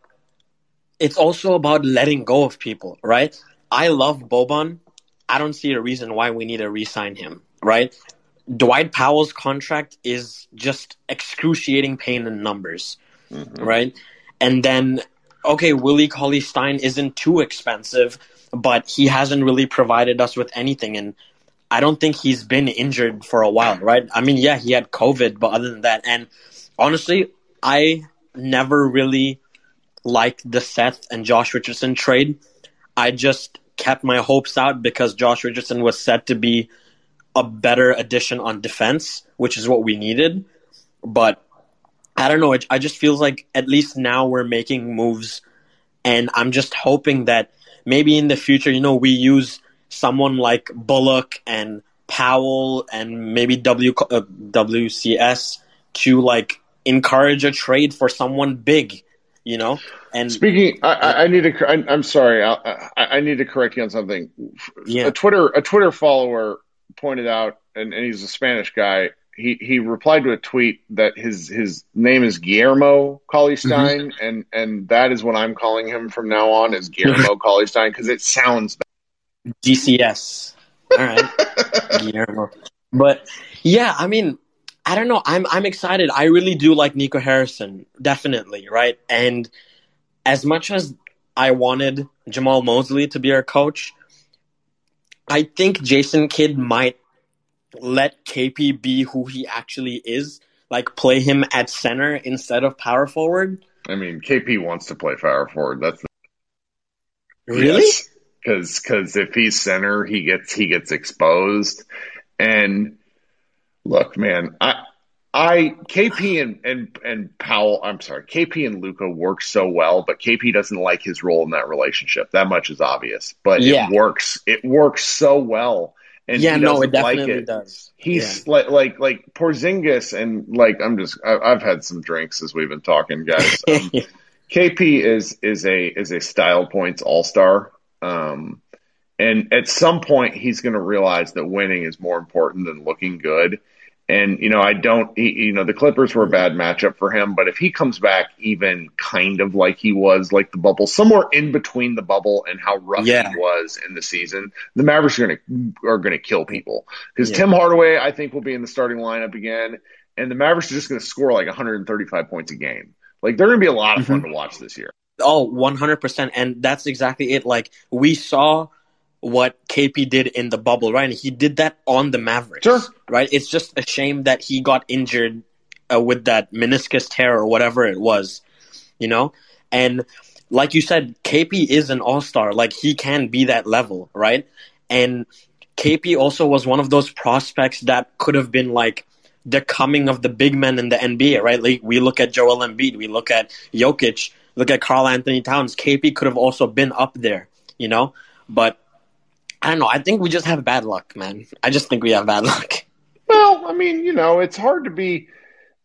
it's also about letting go of people, right? I love Boban. I don't see a reason why we need to re-sign him, right? Dwight Powell's contract is just excruciating pain in numbers, mm-hmm. right? And then, okay, Willie Cauley Stein isn't too expensive, but he hasn't really provided us with anything. And I don't think he's been injured for a while, right? I mean, yeah, he had COVID, but other than that, and honestly, I never really liked the Seth and Josh Richardson trade. I just kept my hopes out because Josh Richardson was set to be a better addition on defense, which is what we needed. But I don't know. It, I just feels like at least now we're making moves, and I'm just hoping that maybe in the future, you know, we use someone like Bullock and Powell and maybe W uh, WCS to like encourage a trade for someone big, you know. And Speaking, I, I need to. I, I'm sorry. I, I I need to correct you on something. Yeah. A Twitter a Twitter follower pointed out, and, and he's a Spanish guy. He he replied to a tweet that his his name is Guillermo Cauley-Stein, mm-hmm. and and that is what I'm calling him from now on is Guillermo Cauley-Stein because it sounds. GCS. All right, Guillermo. But yeah, I mean, I don't know. I'm I'm excited. I really do like Nico Harrison, definitely, right? And as much as I wanted Jamahl Mosley to be our coach, I think Jason Kidd might let KP be who he actually is, like play him at center instead of power forward. I mean, KP wants to play power forward. That's the- Really? because because if he's center, he gets he gets exposed. And look, man, I I KP and and and Powell, I'm sorry, KP and Luka work so well, but KP doesn't like his role in that relationship. That much is obvious, but Yeah. it works. It works so well. And yeah, no, it like definitely it. does. He's like like like Porzingis and like I'm just I, I've had some drinks as we've been talking, guys. Um, KP is is a is a style points all star. Um, and at some point, he's going to realize that winning is more important than looking good. And, you know, I don't, he, you know, the Clippers were a bad matchup for him, but if he comes back even kind of like he was, like the bubble, somewhere in between the bubble and how rough yeah. he was in the season, the Mavericks are going to, are to kill people. Because yeah. Tim Hardaway, I think, will be in the starting lineup again. And the Mavericks are just going to score like 135 points a game. Like, they're going to be a lot of fun mm-hmm. to watch this year. Oh, 100%. And that's exactly it. Like, we saw what KP did in the bubble, right? And he did that on the Mavericks, sure. right? It's just a shame that he got injured uh, with that meniscus tear or whatever it was, you know? And like you said, KP is an all star. Like he can be that level, right? And KP also was one of those prospects that could have been like the coming of the big men in the NBA, right? Like we look at Joel Embiid, we look at Jokic, look at Karl-Anthony Towns. KP could have also been up there, you know? But I don't know. I think we just have bad luck, man. I just think we have bad luck. Well, I mean, you know, it's hard to be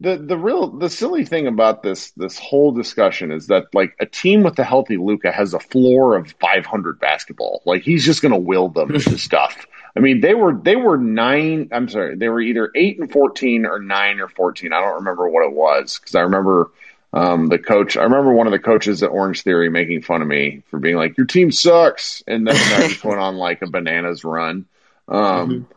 the the real the silly thing about this this whole discussion is that like a team with a healthy Luka has a floor of 500 basketball. Like he's just going to will them into stuff. I mean, they were they were nine. I'm sorry, they were either eight and 14 or nine or 14. I don't remember what it was because I remember um, the coach, I remember one of the coaches at Orange Theory making fun of me for being like, "Your team sucks," and then I just went on like a bananas run. Um, mm-hmm.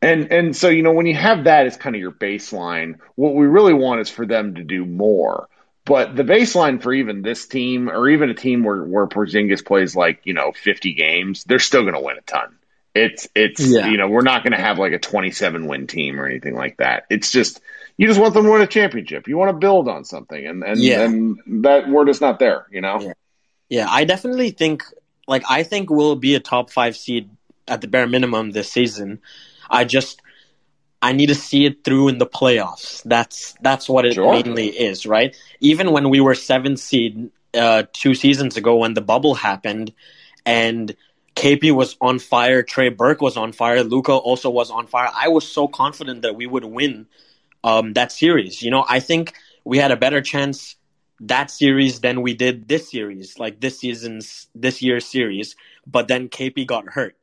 And and so you know when you have that as kind of your baseline, what we really want is for them to do more. But the baseline for even this team, or even a team where where Porzingis plays like you know 50 games, they're still going to win a ton. It's it's yeah. you know we're not going to have like a 27 win team or anything like that. It's just you just want them to win a championship. You want to build on something, and and, yeah. and that word is not there. You know. Yeah. yeah, I definitely think like I think we'll be a top five seed at the bare minimum this season. I just I need to see it through in the playoffs. That's that's what it sure. mainly is, right? Even when we were seven seed uh, two seasons ago when the bubble happened, and KP was on fire, Trey Burke was on fire, Luka also was on fire. I was so confident that we would win um, that series. You know, I think we had a better chance that series than we did this series, like this season's this year's series. But then KP got hurt.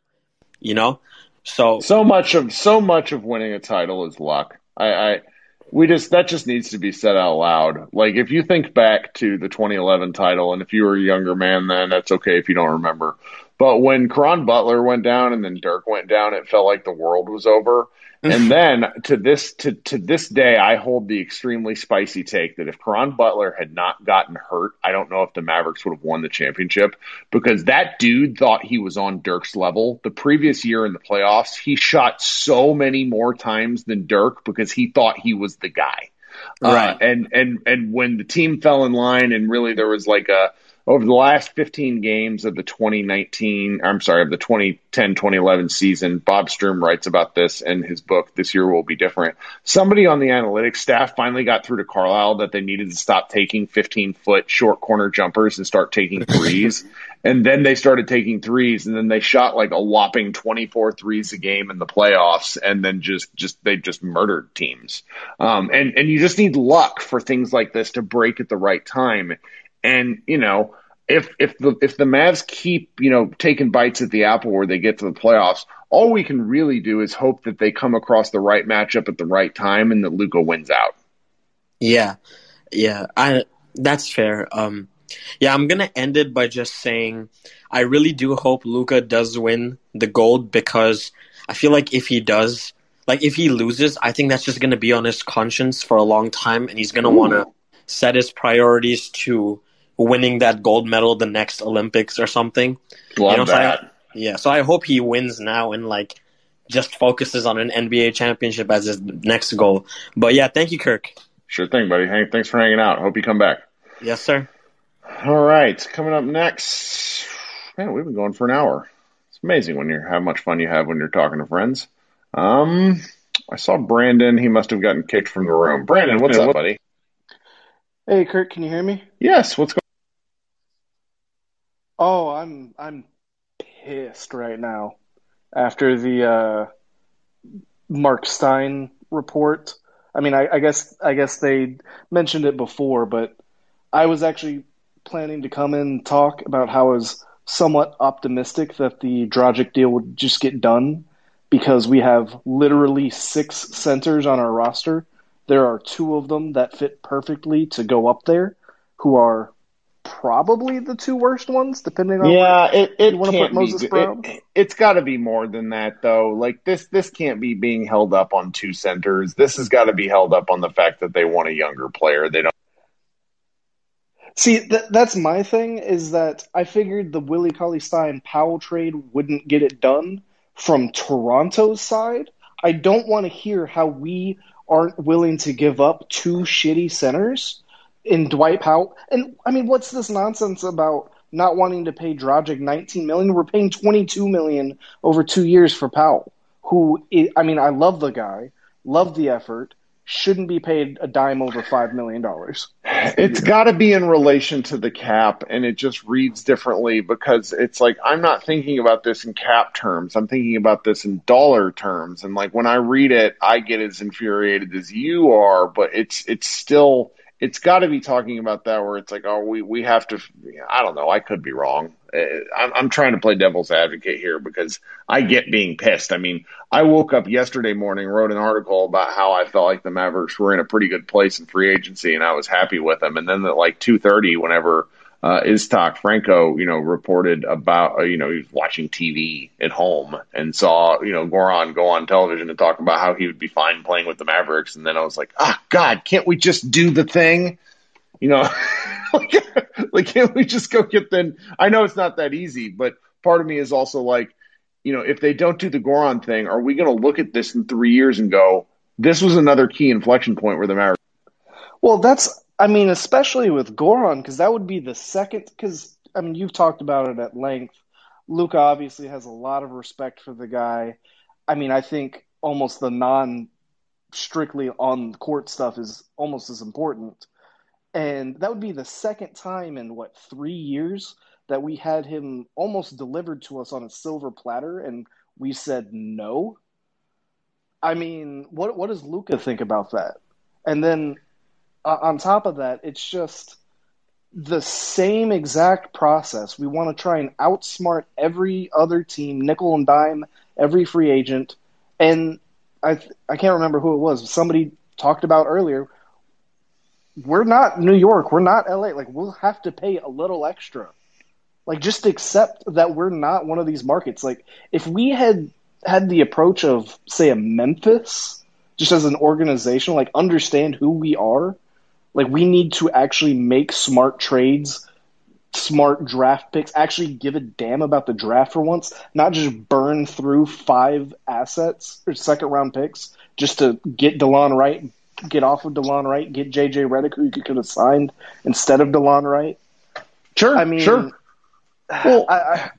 You know, so so much of so much of winning a title is luck. I, I we just that just needs to be said out loud. Like if you think back to the 2011 title, and if you were a younger man then, that's okay if you don't remember. But when Caron Butler went down and then Dirk went down, it felt like the world was over and then to this to to this day, I hold the extremely spicy take that if Caron Butler had not gotten hurt, I don't know if the Mavericks would have won the championship because that dude thought he was on Dirk's level. The previous year in the playoffs, he shot so many more times than Dirk because he thought he was the guy. Uh, right. Uh, and and and when the team fell in line and really there was like a over the last 15 games of the 2019, I'm sorry, of the 2010 2011 season, Bob Sturm writes about this in his book, This Year Will Be Different. Somebody on the analytics staff finally got through to Carlisle that they needed to stop taking 15 foot short corner jumpers and start taking threes. and then they started taking threes, and then they shot like a whopping 24 threes a game in the playoffs, and then just, just, they just murdered teams. Um, and, and you just need luck for things like this to break at the right time. And you know, if if the if the Mavs keep you know taking bites at the apple where they get to the playoffs, all we can really do is hope that they come across the right matchup at the right time and that Luka wins out. Yeah, yeah, I that's fair. Um, yeah, I'm gonna end it by just saying I really do hope Luka does win the gold because I feel like if he does, like if he loses, I think that's just gonna be on his conscience for a long time, and he's gonna want to set his priorities to winning that gold medal the next Olympics or something. Love you know, that. So I, yeah, so I hope he wins now and like just focuses on an NBA championship as his next goal. But yeah, thank you, Kirk. Sure thing, buddy. Hey, thanks for hanging out. Hope you come back. Yes, sir. All right, coming up next. Man, we've been going for an hour. It's amazing when you're how much fun you have when you're talking to friends. Um, I saw Brandon. He must have gotten kicked from the room. Brandon, what's up, buddy? Hey, Kirk, can you hear me? Yes. What's going? Oh, I'm I'm pissed right now after the uh, Mark Stein report. I mean, I, I guess I guess they mentioned it before, but I was actually planning to come in and talk about how I was somewhat optimistic that the Dragic deal would just get done because we have literally six centers on our roster. There are two of them that fit perfectly to go up there, who are probably the two worst ones, depending on yeah, it, it want to put Moses be, Brown. It, it's got to be more than that, though. Like this, this can't be being held up on two centers. This has got to be held up on the fact that they want a younger player. They don't. See, th- that's my thing. Is that I figured the Willie Cauley Stein Powell trade wouldn't get it done from Toronto's side. I don't want to hear how we aren't willing to give up two shitty centers in Dwight Powell. And I mean, what's this nonsense about not wanting to pay Dragic 19 million? We're paying 22 million over two years for Powell, who I mean, I love the guy, love the effort, shouldn't be paid a dime over five million dollars. It's got to be in relation to the cap, and it just reads differently because it's like I'm not thinking about this in cap terms. I'm thinking about this in dollar terms, and like when I read it, I get as infuriated as you are, but it's it's still it's got to be talking about that where it's like, oh, we, we have to, I don't know, I could be wrong. Uh, I'm, I'm trying to play devil's advocate here because I get being pissed. I mean, I woke up yesterday morning, wrote an article about how I felt like the Mavericks were in a pretty good place in free agency and I was happy with them. And then at like 2.30, whenever uh, Iztok Franko, you know, reported about, uh, you know, he was watching TV at home and saw, you know, Goran go on television and talk about how he would be fine playing with the Mavericks. And then I was like, ah, God, can't we just do the thing? You know, like, like, can't we just go get then? I know it's not that easy, but part of me is also like, you know, if they don't do the Goran thing, are we going to look at this in three years and go, this was another key inflection point where the Mavericks? Well, that's I mean, especially with Goran, because that would be the second. Because I mean, you've talked about it at length. Luka obviously has a lot of respect for the guy. I mean, I think almost the non strictly on court stuff is almost as important. And that would be the second time in what three years that we had him almost delivered to us on a silver platter, and we said no. I mean, what what does Luka think about that? And then uh, on top of that, it's just the same exact process. We want to try and outsmart every other team, nickel and dime, every free agent. And I I can't remember who it was. Somebody talked about earlier. We're not New York. We're not LA. Like we'll have to pay a little extra. Like just accept that we're not one of these markets. Like if we had had the approach of say a Memphis, just as an organization, like understand who we are like we need to actually make smart trades, smart draft picks, actually give a damn about the draft for once, not just burn through five assets or second round picks just to get DeLon Wright, get off of DeLon Wright, get JJ Redick, who you could have signed instead of DeLon Wright. Sure, I mean, sure. Well, I,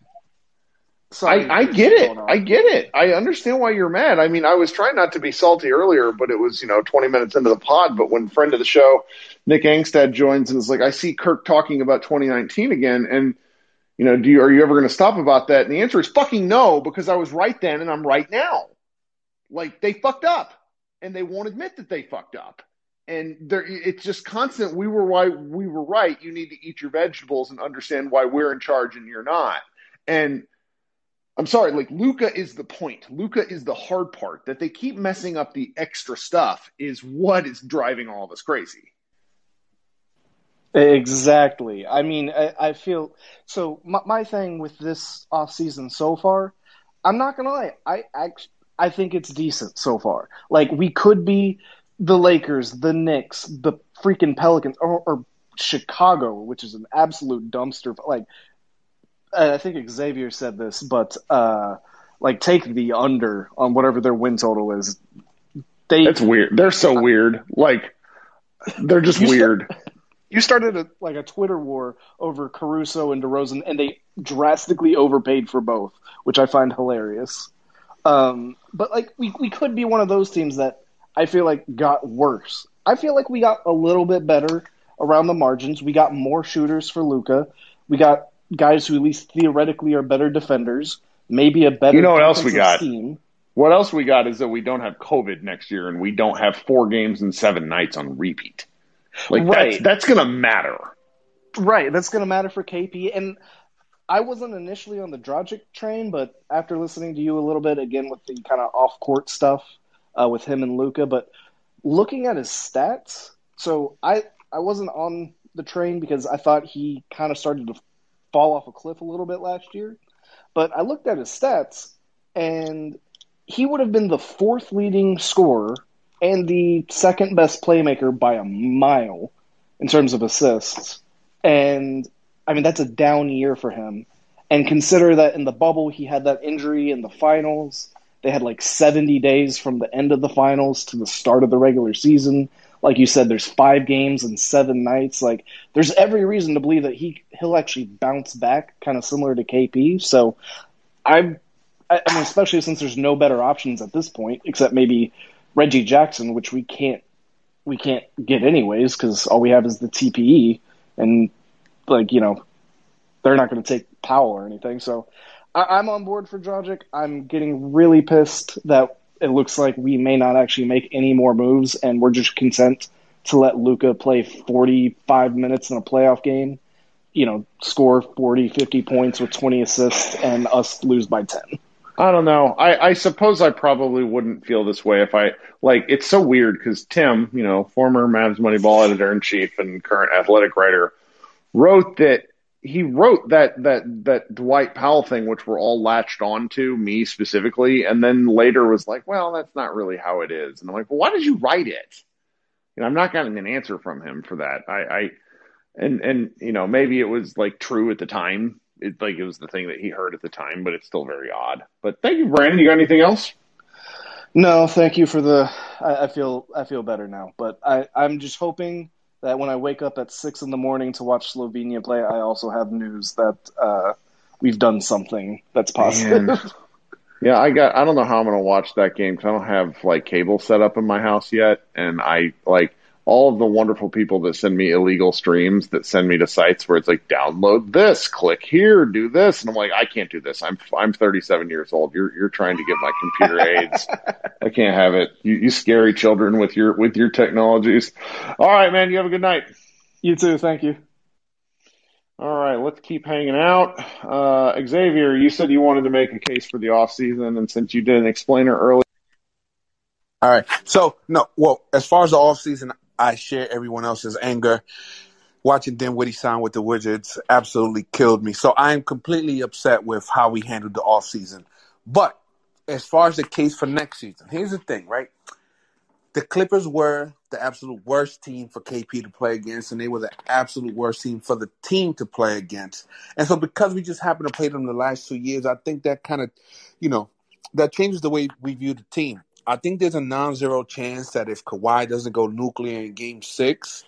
I, I get it. I get it. I understand why you're mad. I mean, I was trying not to be salty earlier, but it was, you know, 20 minutes into the pod. But when friend of the show, Nick Angstadt joins and is like, I see Kirk talking about 2019 again. And, you know, do you, are you ever going to stop about that? And the answer is fucking no, because I was right then and I'm right now. Like they fucked up and they won't admit that they fucked up. And there, it's just constant. We were why we were right. You need to eat your vegetables and understand why we're in charge and you're not. And I'm sorry, like Luka is the point. Luka is the hard part. That they keep messing up the extra stuff is what is driving all of us crazy. Exactly. I mean, I, I feel so. My, my, thing with this off season so far, I'm not gonna lie. I actually, I think it's decent so far. Like we could be the Lakers, the Knicks, the freaking Pelicans, or, or Chicago, which is an absolute dumpster. Like I think Xavier said this, but uh, like take the under on whatever their win total is. They That's weird. They're so weird. Like they're just weird. Start, you started a, like a Twitter war over Caruso and DeRozan, and they drastically overpaid for both, which I find hilarious. Um, but like we we could be one of those teams that I feel like got worse. I feel like we got a little bit better around the margins. We got more shooters for Luka. We got guys who at least theoretically are better defenders, maybe a better. You know what else we got? What else we got is that we don't have COVID next year, and we don't have four games and seven nights on repeat. Like right. that's that's gonna matter. Right, that's going to matter for KP. And I wasn't initially on the Dragic train, but after listening to you a little bit again with the kind of off court stuff uh, with him and Luka, but looking at his stats, so I I wasn't on the train because I thought he kind of started to fall off a cliff a little bit last year. But I looked at his stats, and he would have been the fourth leading scorer and the second best playmaker by a mile in terms of assists. And I mean, that's a down year for him. And consider that in the bubble, he had that injury in the finals. They had like 70 days from the end of the finals to the start of the regular season. Like you said, there's five games and seven nights. Like, there's every reason to believe that he he'll actually bounce back, kind of similar to KP. So, I'm, I mean, especially since there's no better options at this point, except maybe Reggie Jackson, which we can't we can't get anyways because all we have is the TPE, and like you know, they're not going to take Powell or anything. So I, am on board for Dragic. I'm getting really pissed that it looks like we may not actually make any more moves, and we're just content to let Luka play 45 minutes in a playoff game. You know, score 40, 50 points with 20 assists, and us lose by 10. I don't know. I, I suppose I probably wouldn't feel this way if I like. It's so weird because Tim, you know, former Mavs Moneyball editor in chief and current athletic writer, wrote that he wrote that that that Dwight Powell thing, which we're all latched on to, me specifically, and then later was like, "Well, that's not really how it is." And I'm like, "Well, why did you write it?" And I'm not getting an answer from him for that. I, I and and you know maybe it was like true at the time. It like it was the thing that he heard at the time, but it's still very odd. But thank you, Brandon. You got anything else? No, thank you for the. I, I feel I feel better now, but I I'm just hoping that when I wake up at six in the morning to watch Slovenia play, I also have news that uh, we've done something that's positive. yeah, I got. I don't know how I'm going to watch that game because I don't have like cable set up in my house yet, and I like all of the wonderful people that send me illegal streams that send me to sites where it's like download this, click here, do this, and I'm like, I can't do this. I'm I'm 37 years old. You're you're trying to get my computer aids. I can't have it. You, you scary children with your with your technologies. All right, man. You have a good night. You too. Thank you. All right, let's keep hanging out. Uh, Xavier, you said you wanted to make a case for the off season, and since you did an explainer earlier. All right. So no, well, as far as the off season, I share everyone else's anger. Watching Dinwiddie sign with the Wizards absolutely killed me. So I am completely upset with how we handled the offseason. But as far as the case for next season, here's the thing, right? The Clippers were the absolute worst team for KP to play against, and they were the absolute worst team for the team to play against. And so, because we just happened to play them the last two years, I think that kind of, you know, that changes the way we view the team. I think there's a non-zero chance that if Kawhi doesn't go nuclear in Game Six,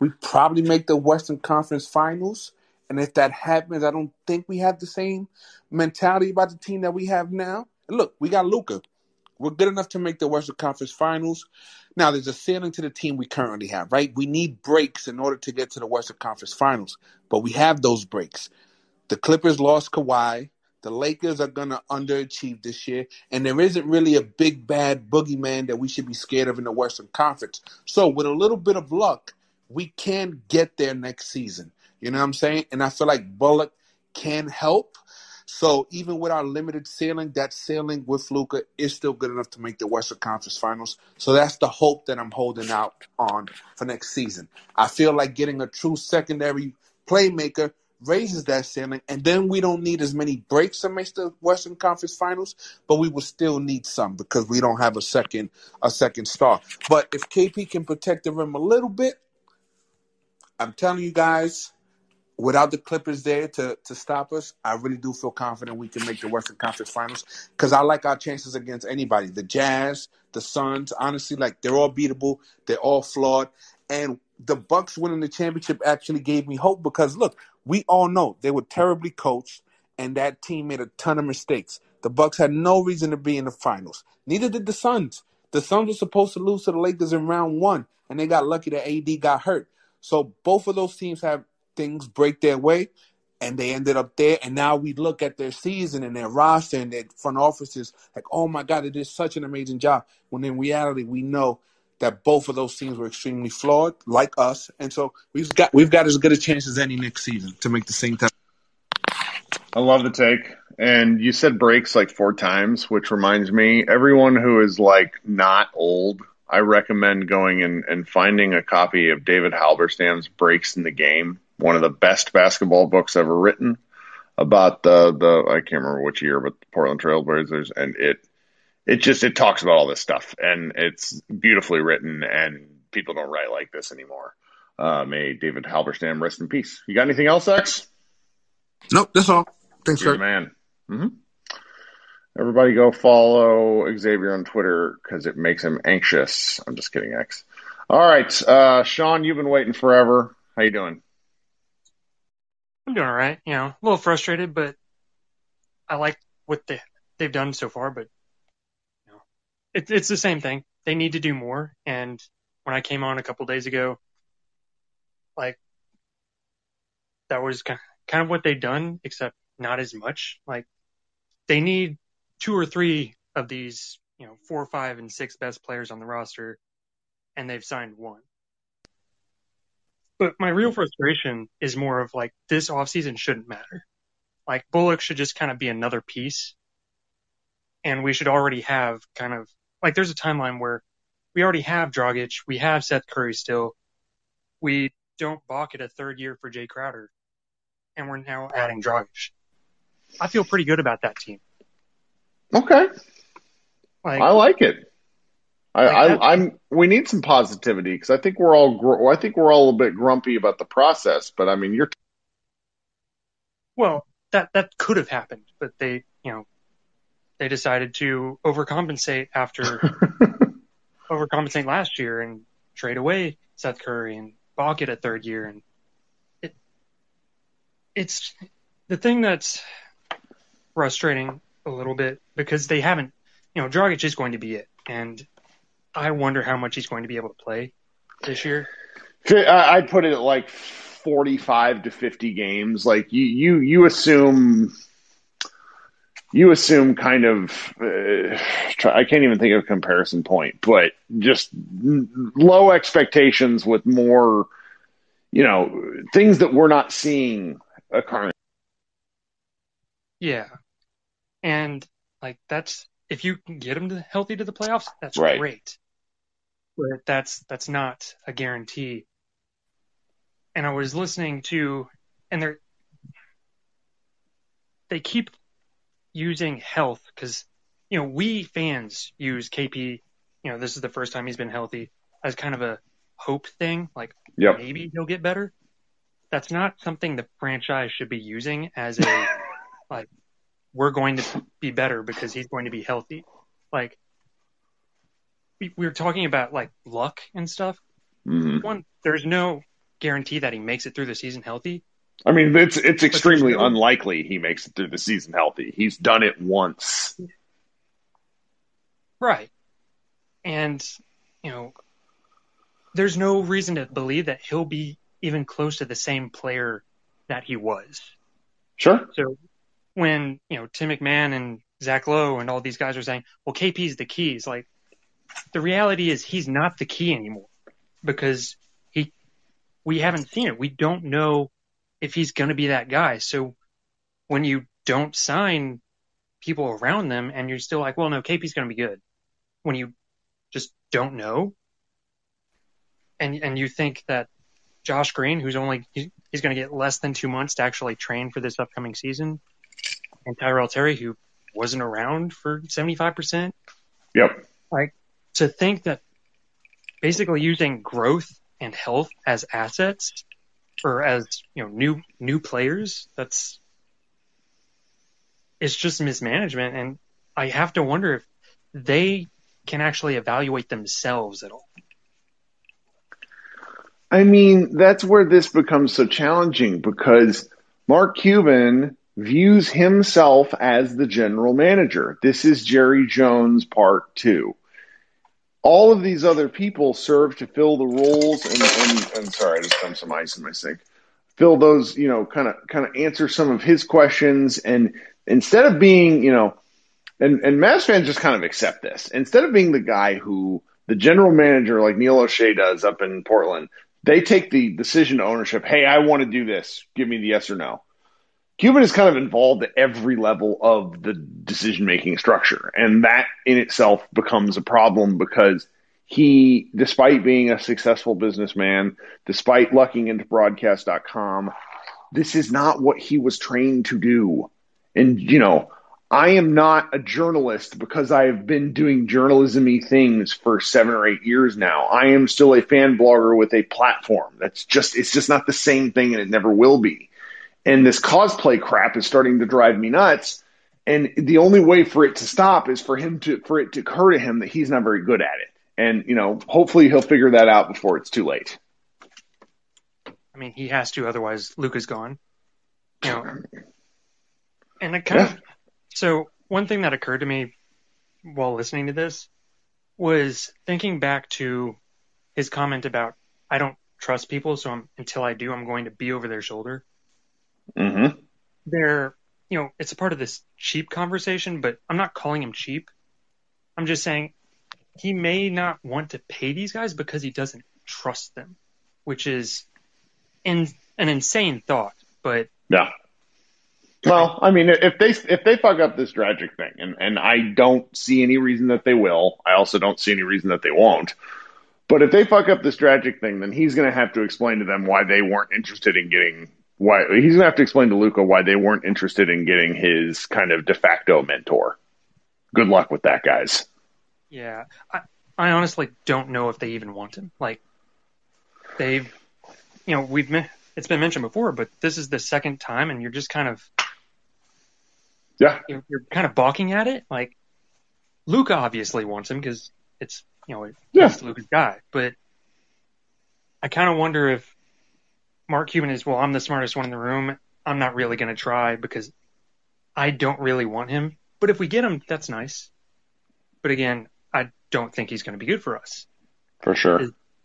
we probably make the Western Conference Finals. And if that happens, I don't think we have the same mentality about the team that we have now. And look, we got Luka. We're good enough to make the Western Conference Finals. Now, there's a ceiling to the team we currently have, right? We need breaks in order to get to the Western Conference Finals, but we have those breaks. The Clippers lost Kawhi. The Lakers are going to underachieve this year, and there isn't really a big bad boogeyman that we should be scared of in the Western Conference. So, with a little bit of luck, we can get there next season. You know what I'm saying? And I feel like Bullock can help. So even with our limited ceiling, that ceiling with Luka is still good enough to make the Western Conference Finals. So that's the hope that I'm holding out on for next season. I feel like getting a true secondary playmaker raises that ceiling, and then we don't need as many breaks to make the Western Conference Finals, but we will still need some because we don't have a second a second star. But if KP can protect the rim a little bit, I'm telling you guys, without the Clippers there to to stop us, I really do feel confident we can make the Western Conference Finals because I like our chances against anybody. The Jazz, the Suns, honestly, like they're all beatable. They're all flawed, and the Bucks winning the championship actually gave me hope because look, we all know they were terribly coached and that team made a ton of mistakes. The Bucks had no reason to be in the finals. Neither did the Suns. The Suns were supposed to lose to the Lakers in round one, and they got lucky that AD got hurt. So both of those teams have things break their way, and they ended up there. And now we look at their season and their roster and their front offices like, oh my God, they did such an amazing job. When in reality, we know that both of those teams were extremely flawed, like us, and so we've got we've got as good a chance as any next season to make the same time. I love the take. And you said breaks like four times, which reminds me, everyone who is like not old, I recommend going and, and finding a copy of David Halberstam's Breaks in the Game, one of the best basketball books ever written about the the I can't remember which year, but the Portland Trailblazers, and it it just it talks about all this stuff, and it's beautifully written, and people don't write like this anymore. Uh, may David Halberstam rest in peace. You got anything else, X? Nope, that's all. Thanks, You're sir. man. Mm-hmm. Everybody go follow Xavier on Twitter because it makes him anxious. I'm just kidding, X. All right, uh, Sean, you've been waiting forever. How you doing? I'm doing all right. You know, a little frustrated, but I like what they they've done so far. But you know, it, it's the same thing. They need to do more. And when I came on a couple days ago, like that was kind kind of what they've done, except not as much. Like they need two or three of these, you know, four, five, and six best players on the roster, and they've signed one. But my real frustration is more of like this offseason shouldn't matter. Like Bullock should just kind of be another piece. And we should already have kind of like there's a timeline where we already have Dragic, we have Seth Curry still. We don't balk at a third year for Jay Crowder. And we're now adding Dragic. I feel pretty good about that team. Okay, Like I like it. I, Like that- I, I'm. We need some positivity because I think we're all. Gr- I think we're all a bit grumpy about the process. But I mean, you're. Well, that that could have happened, but they, you know, they decided to overcompensate after overcompensate last year and trade away Seth Curry and balk it a third year, and it it's the thing that's frustrating a little bit because they haven't, you know, Dragic is going to be it, and I wonder how much he's going to be able to play this year. I- I'd put it at like forty-five to fifty games. Like you, you, you assume. You assume kind of. Uh, try, I can't even think of a comparison point, but just n- low expectations with more. You know, things that we're not seeing occurring. Yeah. And like that's if you can get them to healthy to the playoffs, that's Right. great. But that's that's not a guarantee. And I was listening to and they're they keep using health because you know we fans use KP. You know this is the first time he's been healthy as kind of a hope thing, like Yep. maybe he'll get better. That's not something the franchise should be using as a like we're going to be better because he's going to be healthy. Like we, we were talking about like luck and stuff. Mhm. One, there's no guarantee that he makes it through the season healthy. I mean, it's it's extremely unlikely he makes it through the season healthy. He's done it once. Right. And, you know, there's no reason to believe that he'll be even close to the same player that he was. Sure. So when, you know, Tim McMahon and Zach Lowe and all these guys are saying, well, KP's the keys, like the reality is he's not the key anymore because he, we haven't seen it. We don't know if he's going to be that guy. So when you don't sign people around them and you're still like, well, no, KP's going to be good when you just don't know. And, and you think that Josh Green, who's only, he's going to get less than two months to actually train for this upcoming season. And Tyrell Terry, who wasn't around for 75%. Yep. Like to think that basically using growth and health as assets or as, you know, new, new players, that's, it's just mismanagement. And I have to wonder if they can actually evaluate themselves at all. I mean, that's where this becomes so challenging because Mark Cuban views himself as the general manager. This is Jerry Jones part two. All of these other people serve to fill the roles and, and, and sorry, I just dumped some ice in my sink. Fill those, you know, kind of kind of answer some of his questions and instead of being, you know, and and Mavs fans just kind of accept this. Instead of being the guy who The general manager, like Neil Olshey does up in Portland, they take the decision ownership. Hey, I want to do this. Give me the yes or no. Cuban is kind of involved at every level of the decision making structure. And that in itself becomes a problem because he, despite being a successful businessman, despite lucking into broadcast.com, this is not what he was trained to do. And, you know, I am not a journalist because I have been doing journalism things for seven or eight years now. I am still a fan blogger with a platform. That's just, it's just not the same thing and it never will be. And this cosplay crap is starting to drive me nuts. And the only way for it to stop is for him to for it to occur to him that he's not very good at it. And you know, hopefully he'll figure that out before it's too late. I mean, he has to, otherwise Luke is gone. You know, and it kind yeah. of so one thing that occurred to me while listening to this was thinking back to his comment about I don't trust people, so I'm, until I do, I'm going to be over their shoulder. Mm-hmm. They're, you know, it's a part of this cheap conversation, but I'm not calling him cheap. I'm just saying he may not want to pay these guys because he doesn't trust them, which is in, an insane thought. But yeah. Well, I mean, if they if they fuck up this Dragic thing, and and I don't see any reason that they will. I also don't see any reason that they won't. But if they fuck up this Dragic thing, then he's going to have to explain to them why they weren't interested in getting why he's gonna have to explain to Luka why they weren't interested in getting his kind of de facto mentor. Good luck with that, guys. Yeah, I, I honestly don't know if they even want him. Like, they've, you know, we've it's been mentioned before, but this is the second time, and you're just kind of, yeah, you're, you're kind of balking at it. Like, Luka obviously wants him because it's you know yeah. Luka's guy, but I kind of wonder if Mark Cuban is, well, I'm the smartest one in the room. I'm not really going to try because I don't really want him. But if we get him, that's nice. But again, I don't think he's going to be good for us. For sure.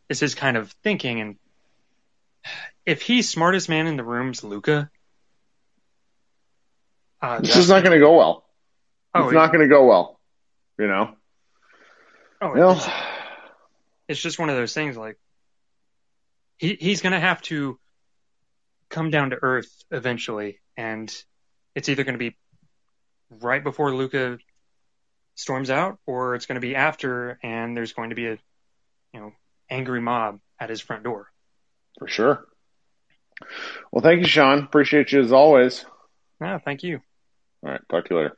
It's his kind of thinking. And if he's smartest man in the room's Luka, uh, this is not going to go well. Oh, it's not going to go well. You know? Oh, well, it's, it's just one of those things like he, he's going to have to come down to earth eventually, and it's either going to be right before Luka storms out, or it's going to be after, and there's going to be a you know angry mob at his front door. For sure. Well, thank you, Sean. Appreciate you as always. Yeah, thank you. All right, talk to you later.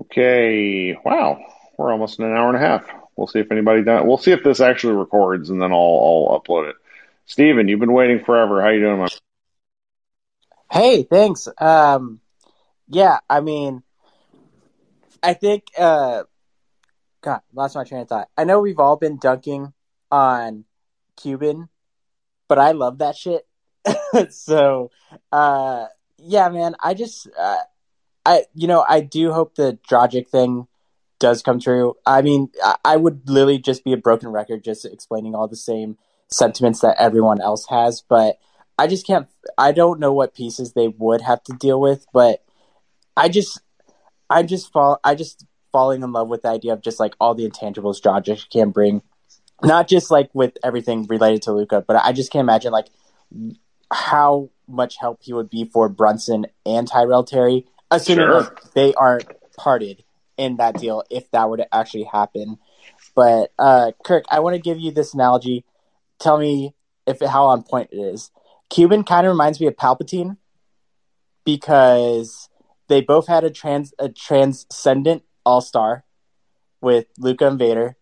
Okay. Wow, we're almost in an hour and a half. We'll see if anybody done. We'll see if this actually records, and then I'll I'll upload it. Steven, you've been waiting forever. How you doing, my Hey, thanks. Um, yeah, I mean, I think, uh, God, lost my train of thought. I know we've all been dunking on Cuban, but I love that shit. so, uh, yeah, man, I just, uh, I, you know, I do hope the Dragic thing does come true. I mean, I, I would literally just be a broken record just explaining all the same sentiments that everyone else has, but I just can't. I don't know what pieces they would have to deal with, but I just, I just fall. I just falling in love with the idea of just like all the intangibles Dragic can bring, not just like with everything related to Luka, but I just can't imagine like how much help he would be for Brunson and Tyrell Terry, assuming sure. like, they aren't parted in that deal if that were to actually happen. But uh, Kirk, I want to give you this analogy. Tell me if how on point it is. Cuban kind of reminds me of Palpatine because they both had a trans a transcendent all star with Luka and Vader.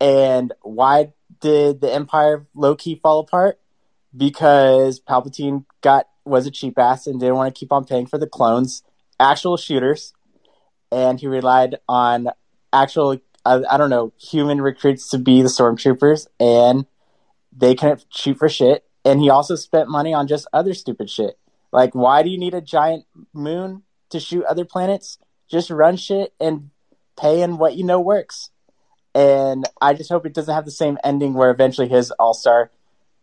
And why did the Empire low key fall apart? Because Palpatine got was a cheap ass and didn't want to keep on paying for the clones, actual shooters, and he relied on actual I, I don't know human recruits to be the stormtroopers, and they couldn't shoot for shit and he also spent money on just other stupid shit. Like, why do you need a giant moon to shoot other planets? Just run shit and pay in what you know works. And I just hope it doesn't have the same ending where eventually his all star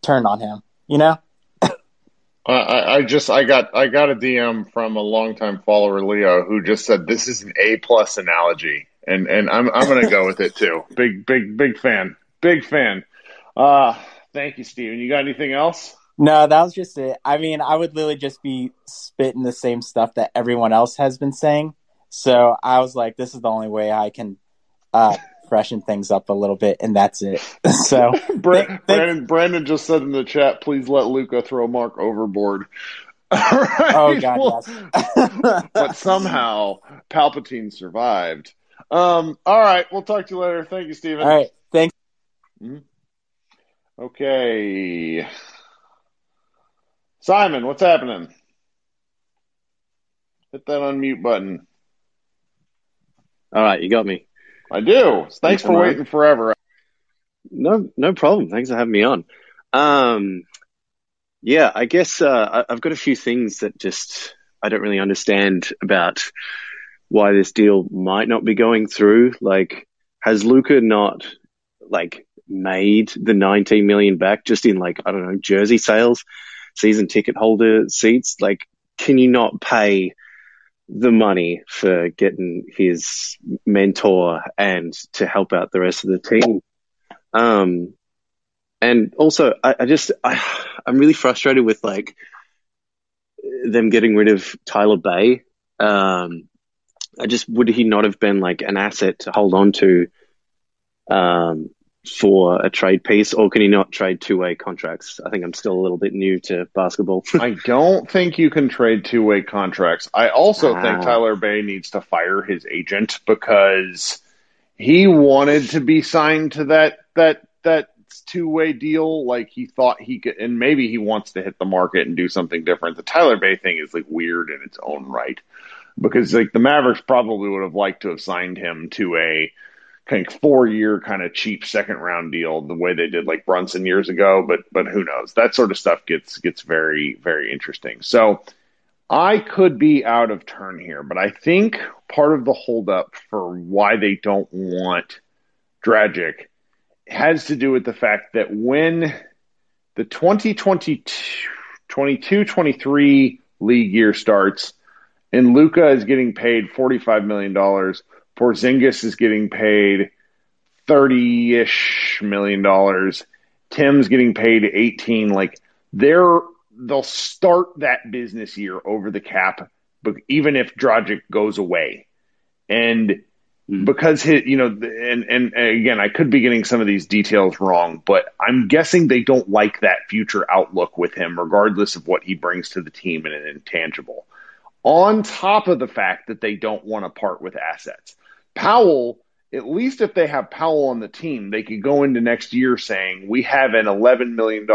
turned on him. You know? I, I just I got I got a DM from a longtime follower Leo who just said this is an A plus analogy and and I'm I'm gonna go with it too. Big big big fan Big fan. Uh, thank you, Steven. You got anything else? No, that was just it. I mean, I would literally just be spitting the same stuff that everyone else has been saying. So I was like, this is the only way I can uh, freshen things up a little bit, and that's it. So Brandon, Brandon, Brandon just said in the chat, please let Luka throw Mark overboard. right? Oh God, well, yes. but somehow Palpatine survived. Um, all right, we'll talk to you later. Thank you, Steven. All right, thanks. Mm-hmm. Okay. Simon, what's happening? Hit that unmute button. All right, you got me. I do. Thanks for waiting forever. No, no problem. Thanks for having me on. Um, yeah, I guess uh, I've got a few things that just I don't really understand about why this deal might not be going through. Like, has Luka not like made the 19 million back just in like I don't know jersey sales, season ticket holder seats? Like, can you not pay? the money for getting his mentor and to help out the rest of the team. Um, and also, I, I just, I, I'm really frustrated with like them getting rid of Tyler Bey. Um, I just, would he not have been like an asset to hold on to, um, for a trade piece, or can he not trade two way contracts? I think I'm still a little bit new to basketball. I don't think you can trade two way contracts. I also Ah. think Tyler Bey needs to fire his agent because he wanted to be signed to that that that two way deal. Like he thought he could, and maybe he wants to hit the market and do something different. The Tyler Bey thing is like weird in its own right because like the Mavericks probably would have liked to have signed him to a kind of four year kind of cheap second round deal the way they did like Brunson years ago, but but who knows? That sort of stuff gets gets very very interesting. So I could be out of turn here, but I think part of the holdup for why they don't want Dragic has to do with the fact that when the 2022-23 league year starts and Luka is getting paid $45 million, Porzingis is getting paid 30-ish million dollars, Tim's getting paid 18 like they're they'll start that business year over the cap but even if Dragic goes away. And hmm. because his, you know, and, and again, I could be getting some of these details wrong, but I'm guessing they don't like that future outlook with him, regardless of what he brings to the team in an intangible. On top of the fact that they don't want to part with assets. Powell, at least if they have Powell on the team, they could go into next year saying, we have an $11 million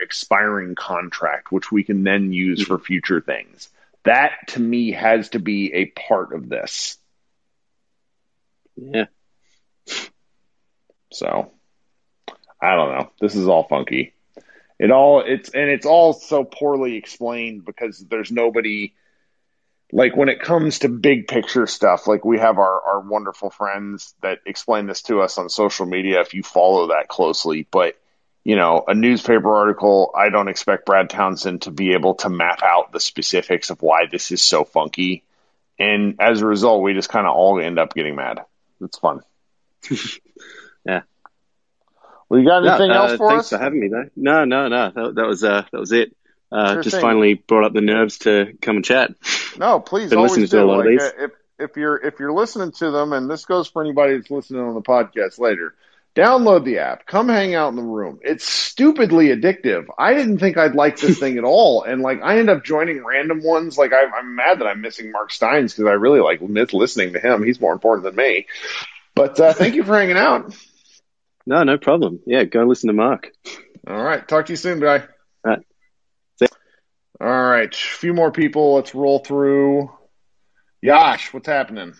expiring contract, which we can then use for future things. That to me has to be a part of this. Yeah. So I don't know. This is all funky. It all it's and it's all so poorly explained because there's nobody like when it comes to big picture stuff, like we have our, our wonderful friends that explain this to us on social media if you follow that closely. But, you know, a newspaper article, I don't expect Brad Townsend to be able to map out the specifics of why this is so funky. And as a result, we just kind of all end up getting mad. It's fun. yeah. Well, you got anything uh, else for thanks us? for having me though. No, no, no. That, that was uh, that was it. Uh, Sure just thing. finally brought up the nerves to come and chat. No, please Been listening to a lot of these. uh, if if you're if you're listening to them, and this goes for anybody that's listening on the podcast later, download the app. Come hang out in the room. It's stupidly addictive. I didn't think I'd like this thing at all, and like I end up joining random ones. Like I, I'm mad that I'm missing Marc Steins because I really like miss listening to him. He's more important than me. But uh, thank you for hanging out. No, no problem. Yeah, go listen to Marc. All right, talk to you soon, guy. All right. All right, a few more people. Let's roll through. Yash, what's happening?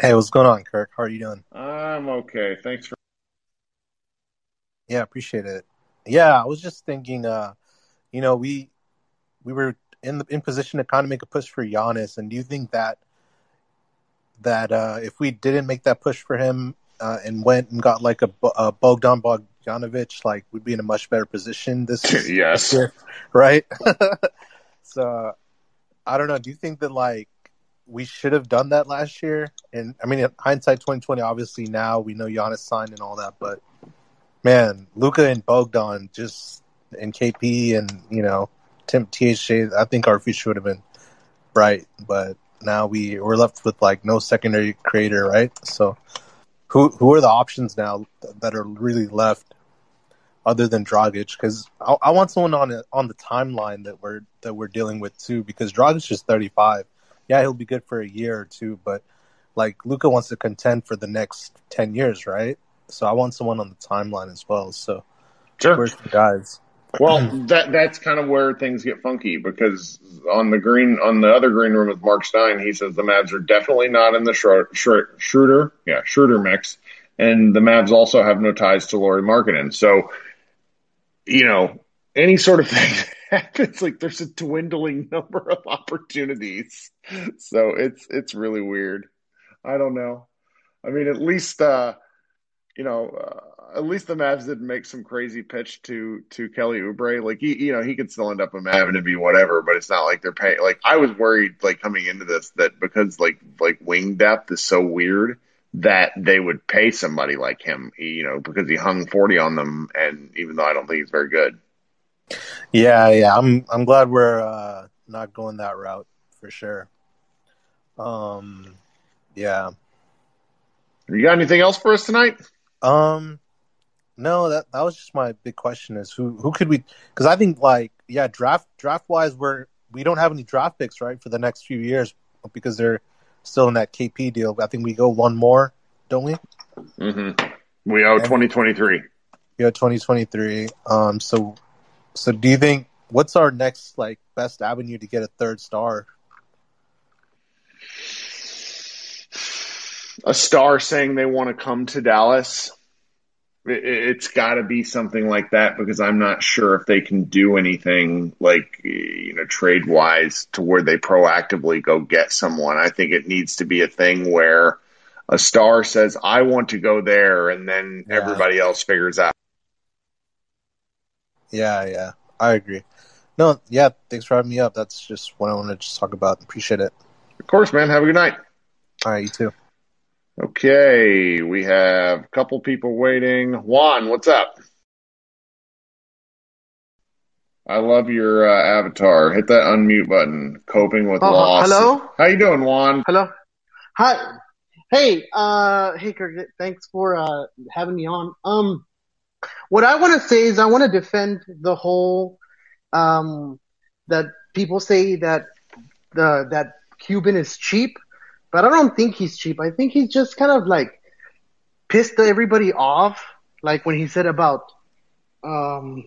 Hey, what's going on, Kirk? How are you doing? I'm okay. Thanks for. Yeah, appreciate it. Yeah, I was just thinking, uh, you know, we we were in the in position to kind of make a push for Giannis, and do you think that that uh, if we didn't make that push for him uh, and went and got like a, a Bogdan Bogdanovic, like we'd be in a much better position this, Yes. year, right? so I don't know. Do you think that like we should have done that last year? And I mean, hindsight, twenty twenty. Obviously, now we know Giannis signed and all that, but man, Luka and Bogdan just and KP and you know Tim THJ. I think our future would have been bright, but now we we're left with like no secondary creator, right? So who who are the options now that are really left other than Dragic? Because I, I, want someone on on the timeline that we're that we're dealing with too. Because Dragic is thirty five. Yeah, he'll be good for a year or two, but like Luka wants to contend for the next ten years, right? So I want someone on the timeline as well. So sure. where's the guys? Well, that that's kind of where things get funky because on the green on the other green room with Marc Stein, he says the Mavs are definitely not in the Schroeder, yeah, Schroeder mix, and the Mavs also have no ties to Lauri Markkanen. So, you know, any sort of thing happens, like there's a dwindling number of opportunities. So it's it's really weird. I don't know. I mean, at least uh, you know. Uh, at least the Mavs didn't make some crazy pitch to to Kelly Oubre. Like he, you know, he could still end up a Mav and be whatever, but it's not like they're paying. Like I was worried, like coming into this, that because like like wing depth is so weird that they would pay somebody like him, you know, because he hung forty on them, and even though I don't think he's very good. Yeah, yeah, I'm I'm glad we're uh, not going that route for sure. Um, yeah. You got anything else for us tonight? Um, no, that that was just my big question is who who could we? Because I think like yeah, draft draft wise, we're we don't have any draft picks right for the next few years because they're still in that KP deal. I think we go one more, don't we? Mm-hmm. We owe twenty twenty three. Yeah, twenty twenty three. Um, so so do you think what's our next like best avenue to get a third star? A star saying they want to come to Dallas it's got to be something like that because I'm not sure if they can do anything like you know trade wise to where they proactively go get someone. I think it needs to be a thing where a star says I want to go there, and then yeah. everybody else figures out. Yeah, yeah, I agree. No, yeah, thanks for having me up. That's just what I want to just talk about. Appreciate it. Of course, man. Have a good night. All right, you too. Okay, we have a couple people waiting. Juan, what's up? I love your uh, avatar. Hit that unmute button. Coping with oh, loss. Hello. How you doing, Juan? Hello. Hi. Hey, uh, hey, Kirk. Thanks for uh, having me on. Um, what I want to say is I want to defend the whole um, that people say that the that Cuban is cheap but I don't think he's cheap. I think he's just kind of like pissed everybody off. Like when he said about, um,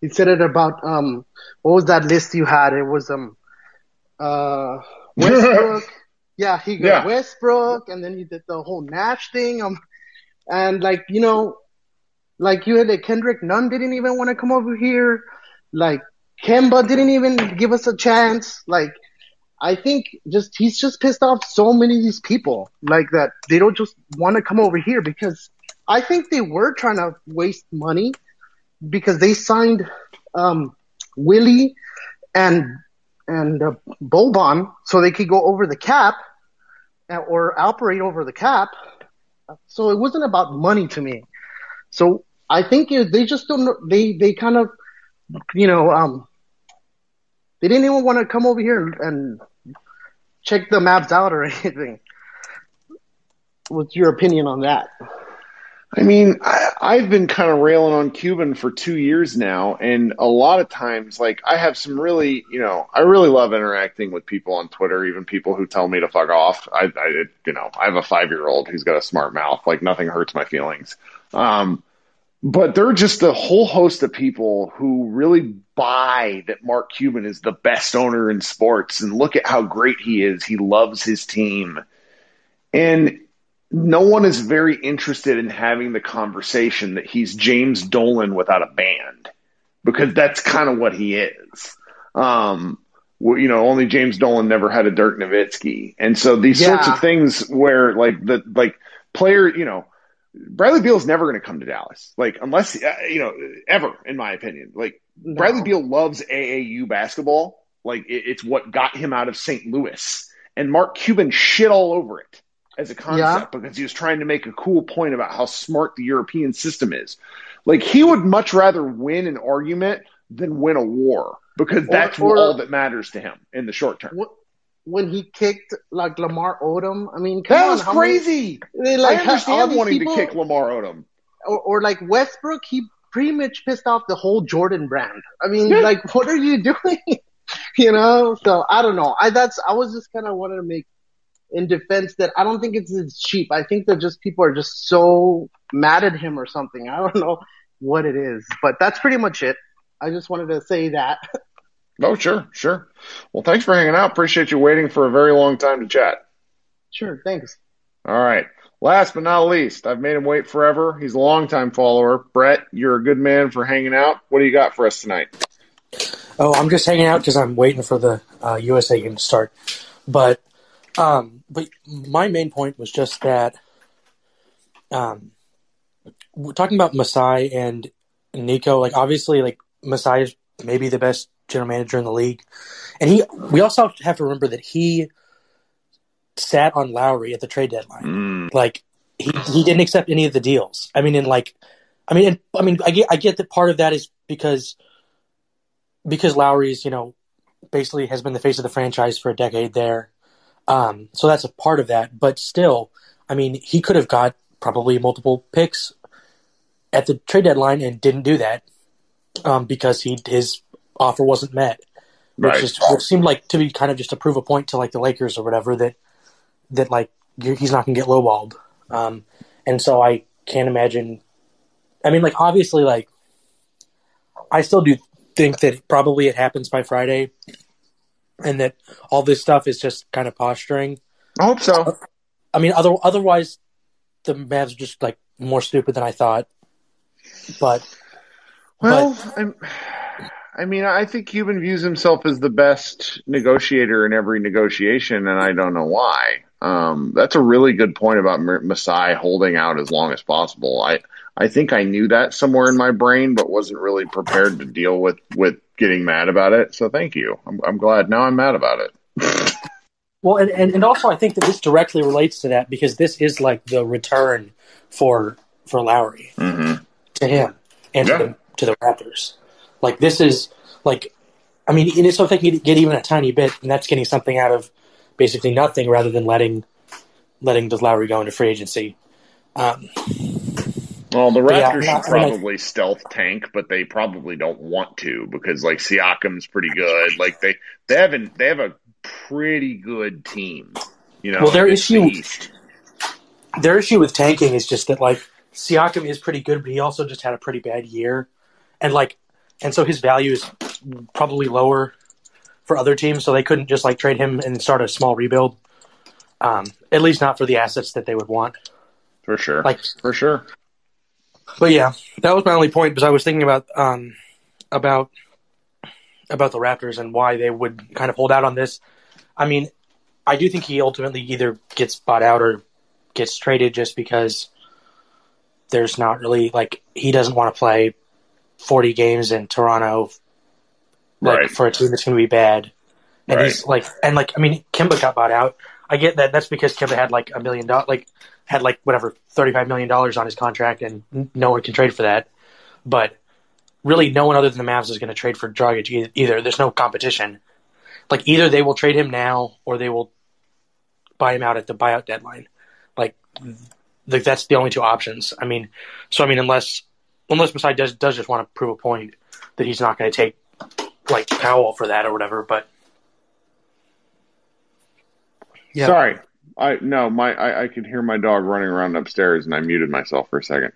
he said it about, um, what was that list you had? It was, um, uh, Westbrook. yeah, he got yeah. Westbrook and then he did the whole Nash thing. Um, and like, you know, like you had a Kendrick Nunn didn't even want to come over here. Like Kemba didn't even give us a chance. Like, I think just he's just pissed off so many of these people like that they don't just want to come over here because I think they were trying to waste money because they signed um, Willie and and uh, Boban so they could go over the cap uh, or operate over the cap. So it wasn't about money to me. So I think they just don't. They they kind of you know um, they didn't even want to come over here and check the Mavs out or anything. What's your opinion on that? I mean, I, have been kind of railing on Cuban for two years now, and a lot of times, like, I have some really, you know, I really love interacting with people on Twitter, even people who tell me to fuck off. I, I you know, I have a five year old who's got a smart mouth. Like, nothing hurts my feelings. Um, but there are just a whole host of people who really buy that Mark Cuban is the best owner in sports and look at how great he is. He loves his team. And no one is very interested in having the conversation that he's James Dolan without a band because that's kind of what he is. Um, you know, only James Dolan never had a Dirk Nowitzki. And so these yeah. sorts of things where like the, like player, you know, Bradley Beal is never going to come to Dallas, like unless uh, you know ever, in my opinion. Like no. Bradley Beal loves AAU basketball, like it, it's what got him out of St. Louis, and Mark Cuban shit all over it. as a concept yeah. because he was trying to make a cool point about how smart the European system is. Like he would much rather win an argument than win a war because that's or, or, all that matters to him in the short term. When he kicked like Lamar Odom, I mean, that was crazy. Many, like, I understand wanting people, to kick Lamar Odom. Or, or, like Westbrook, he pretty much pissed off the whole Jordan brand. I mean, like, what are you doing? you know? So I don't know. I that's I was just kind of wanted to make in defense that I don't think it's as cheap. I think that just people are just so mad at him or something. I don't know what it is, but that's pretty much it. I just wanted to say that. Oh, sure, sure. Well, thanks for hanging out. Appreciate you waiting for a very long time to chat. Sure, thanks. All right. Last but not least, I've made him wait forever. He's a longtime follower. Brett, you're a good man for hanging out. What do you got for us tonight? Oh, I'm just hanging out because I'm waiting for the uh, USA game to start. But, um, but my main point was just that, um, we're talking about Masai and Nico. Like, obviously, like Masai is maybe the best general manager in the league, and he. We also have to remember that he sat on Lowry at the trade deadline. Mm. Like, he he didn't accept any of the deals. I mean, and like, I mean, and I mean, I get I get that part of that is because because Lowry's, you know, basically has been the face of the franchise for a decade there. Um, so that's a part of that. But still, I mean, he could have got probably multiple picks at the trade deadline and didn't do that um, because he his offer wasn't met, which right. is which seemed like to be kind of just to prove a point to like the Lakers or whatever that that like he's not going to get lowballed. Um, and so I can't imagine. I mean, like obviously, like I still do think that probably it happens by Friday, and that all this stuff is just kind of posturing. I hope so. I mean, other otherwise, the Mavs are just like more stupid than I thought. But well, but, i mean, I think Cuban views himself as the best negotiator in every negotiation, and I don't know why. Um, that's a really good point about Masai holding out as long as possible. I I think I knew that somewhere in my brain, but wasn't really prepared to deal with with getting mad about it. So thank you. I'm, I'm glad now I'm mad about it. well, and, and and also I think that this directly relates to that because this is like the return for for Lowry mm-hmm. to him and yeah. to, the, to the Raptors. Like this is like, I mean, and so if they can get even a tiny bit, and that's getting something out of basically nothing rather than letting letting the Lowry go into free agency. Um, well, the Raptors yeah, should probably I stealth tank, but they probably don't want to because like Siakam's pretty good. Like they they have an, they have a pretty good team. You know, well, their issue their issue with tanking is just that like Siakam is pretty good, but he also just had a pretty bad year, and like and so his value is probably lower for other teams. So they couldn't just like trade him and start a small rebuild. Um, at least not for the assets that they would want. For sure. Like for sure. But yeah, that was my only point because I was thinking about um, about about the Raptors and why they would kind of hold out on this. I mean, I do think he ultimately either gets bought out or gets traded just because there's not really like he doesn't want to play 40 games in Toronto like right. for a team that's going to be bad. And right. he's like and like I mean Kemba got bought out. I get that that's because Kemba had like a million dollars like had like whatever thirty-five million dollars on his contract, and no one can trade for that. But really, no one other than the Mavs is going to trade for Dragic either. There's no competition. Like either they will trade him now, or they will buy him out at the buyout deadline. Like, like that's the only two options. I mean, so I mean, unless unless Masai does does just want to prove a point that he's not going to take like Powell for that or whatever, but. Yeah. Sorry, I no, my I, I could hear my dog running around upstairs, and I muted myself for a second.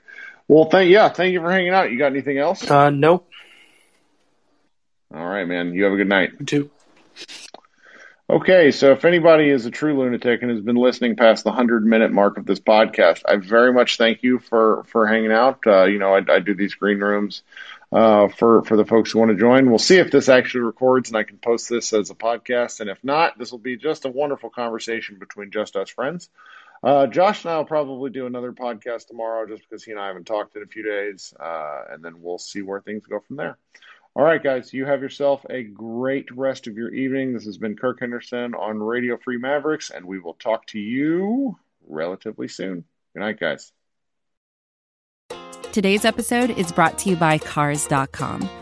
Well, thank yeah, thank you for hanging out. You got anything else? Uh, nope. All right, man. You have a good night. You too. Okay, so if anybody is a true lunatic and has been listening past the hundred minute mark of this podcast, I very much thank you for for hanging out. Uh, you know, I, I do these green rooms uh, for for the folks who want to join. We'll see if this actually records and I can post this as a podcast. And if not, this will be just a wonderful conversation between just us friends. Uh, Josh and I will probably do another podcast tomorrow just because he and I haven't talked in a few days. Uh, and then we'll see where things go from there. All right, guys, you have yourself a great rest of your evening. This has been Kirk Henderson on Radio Free Mavericks, and we will talk to you relatively soon. Good night, guys. Today's episode is brought to you by Cars.com.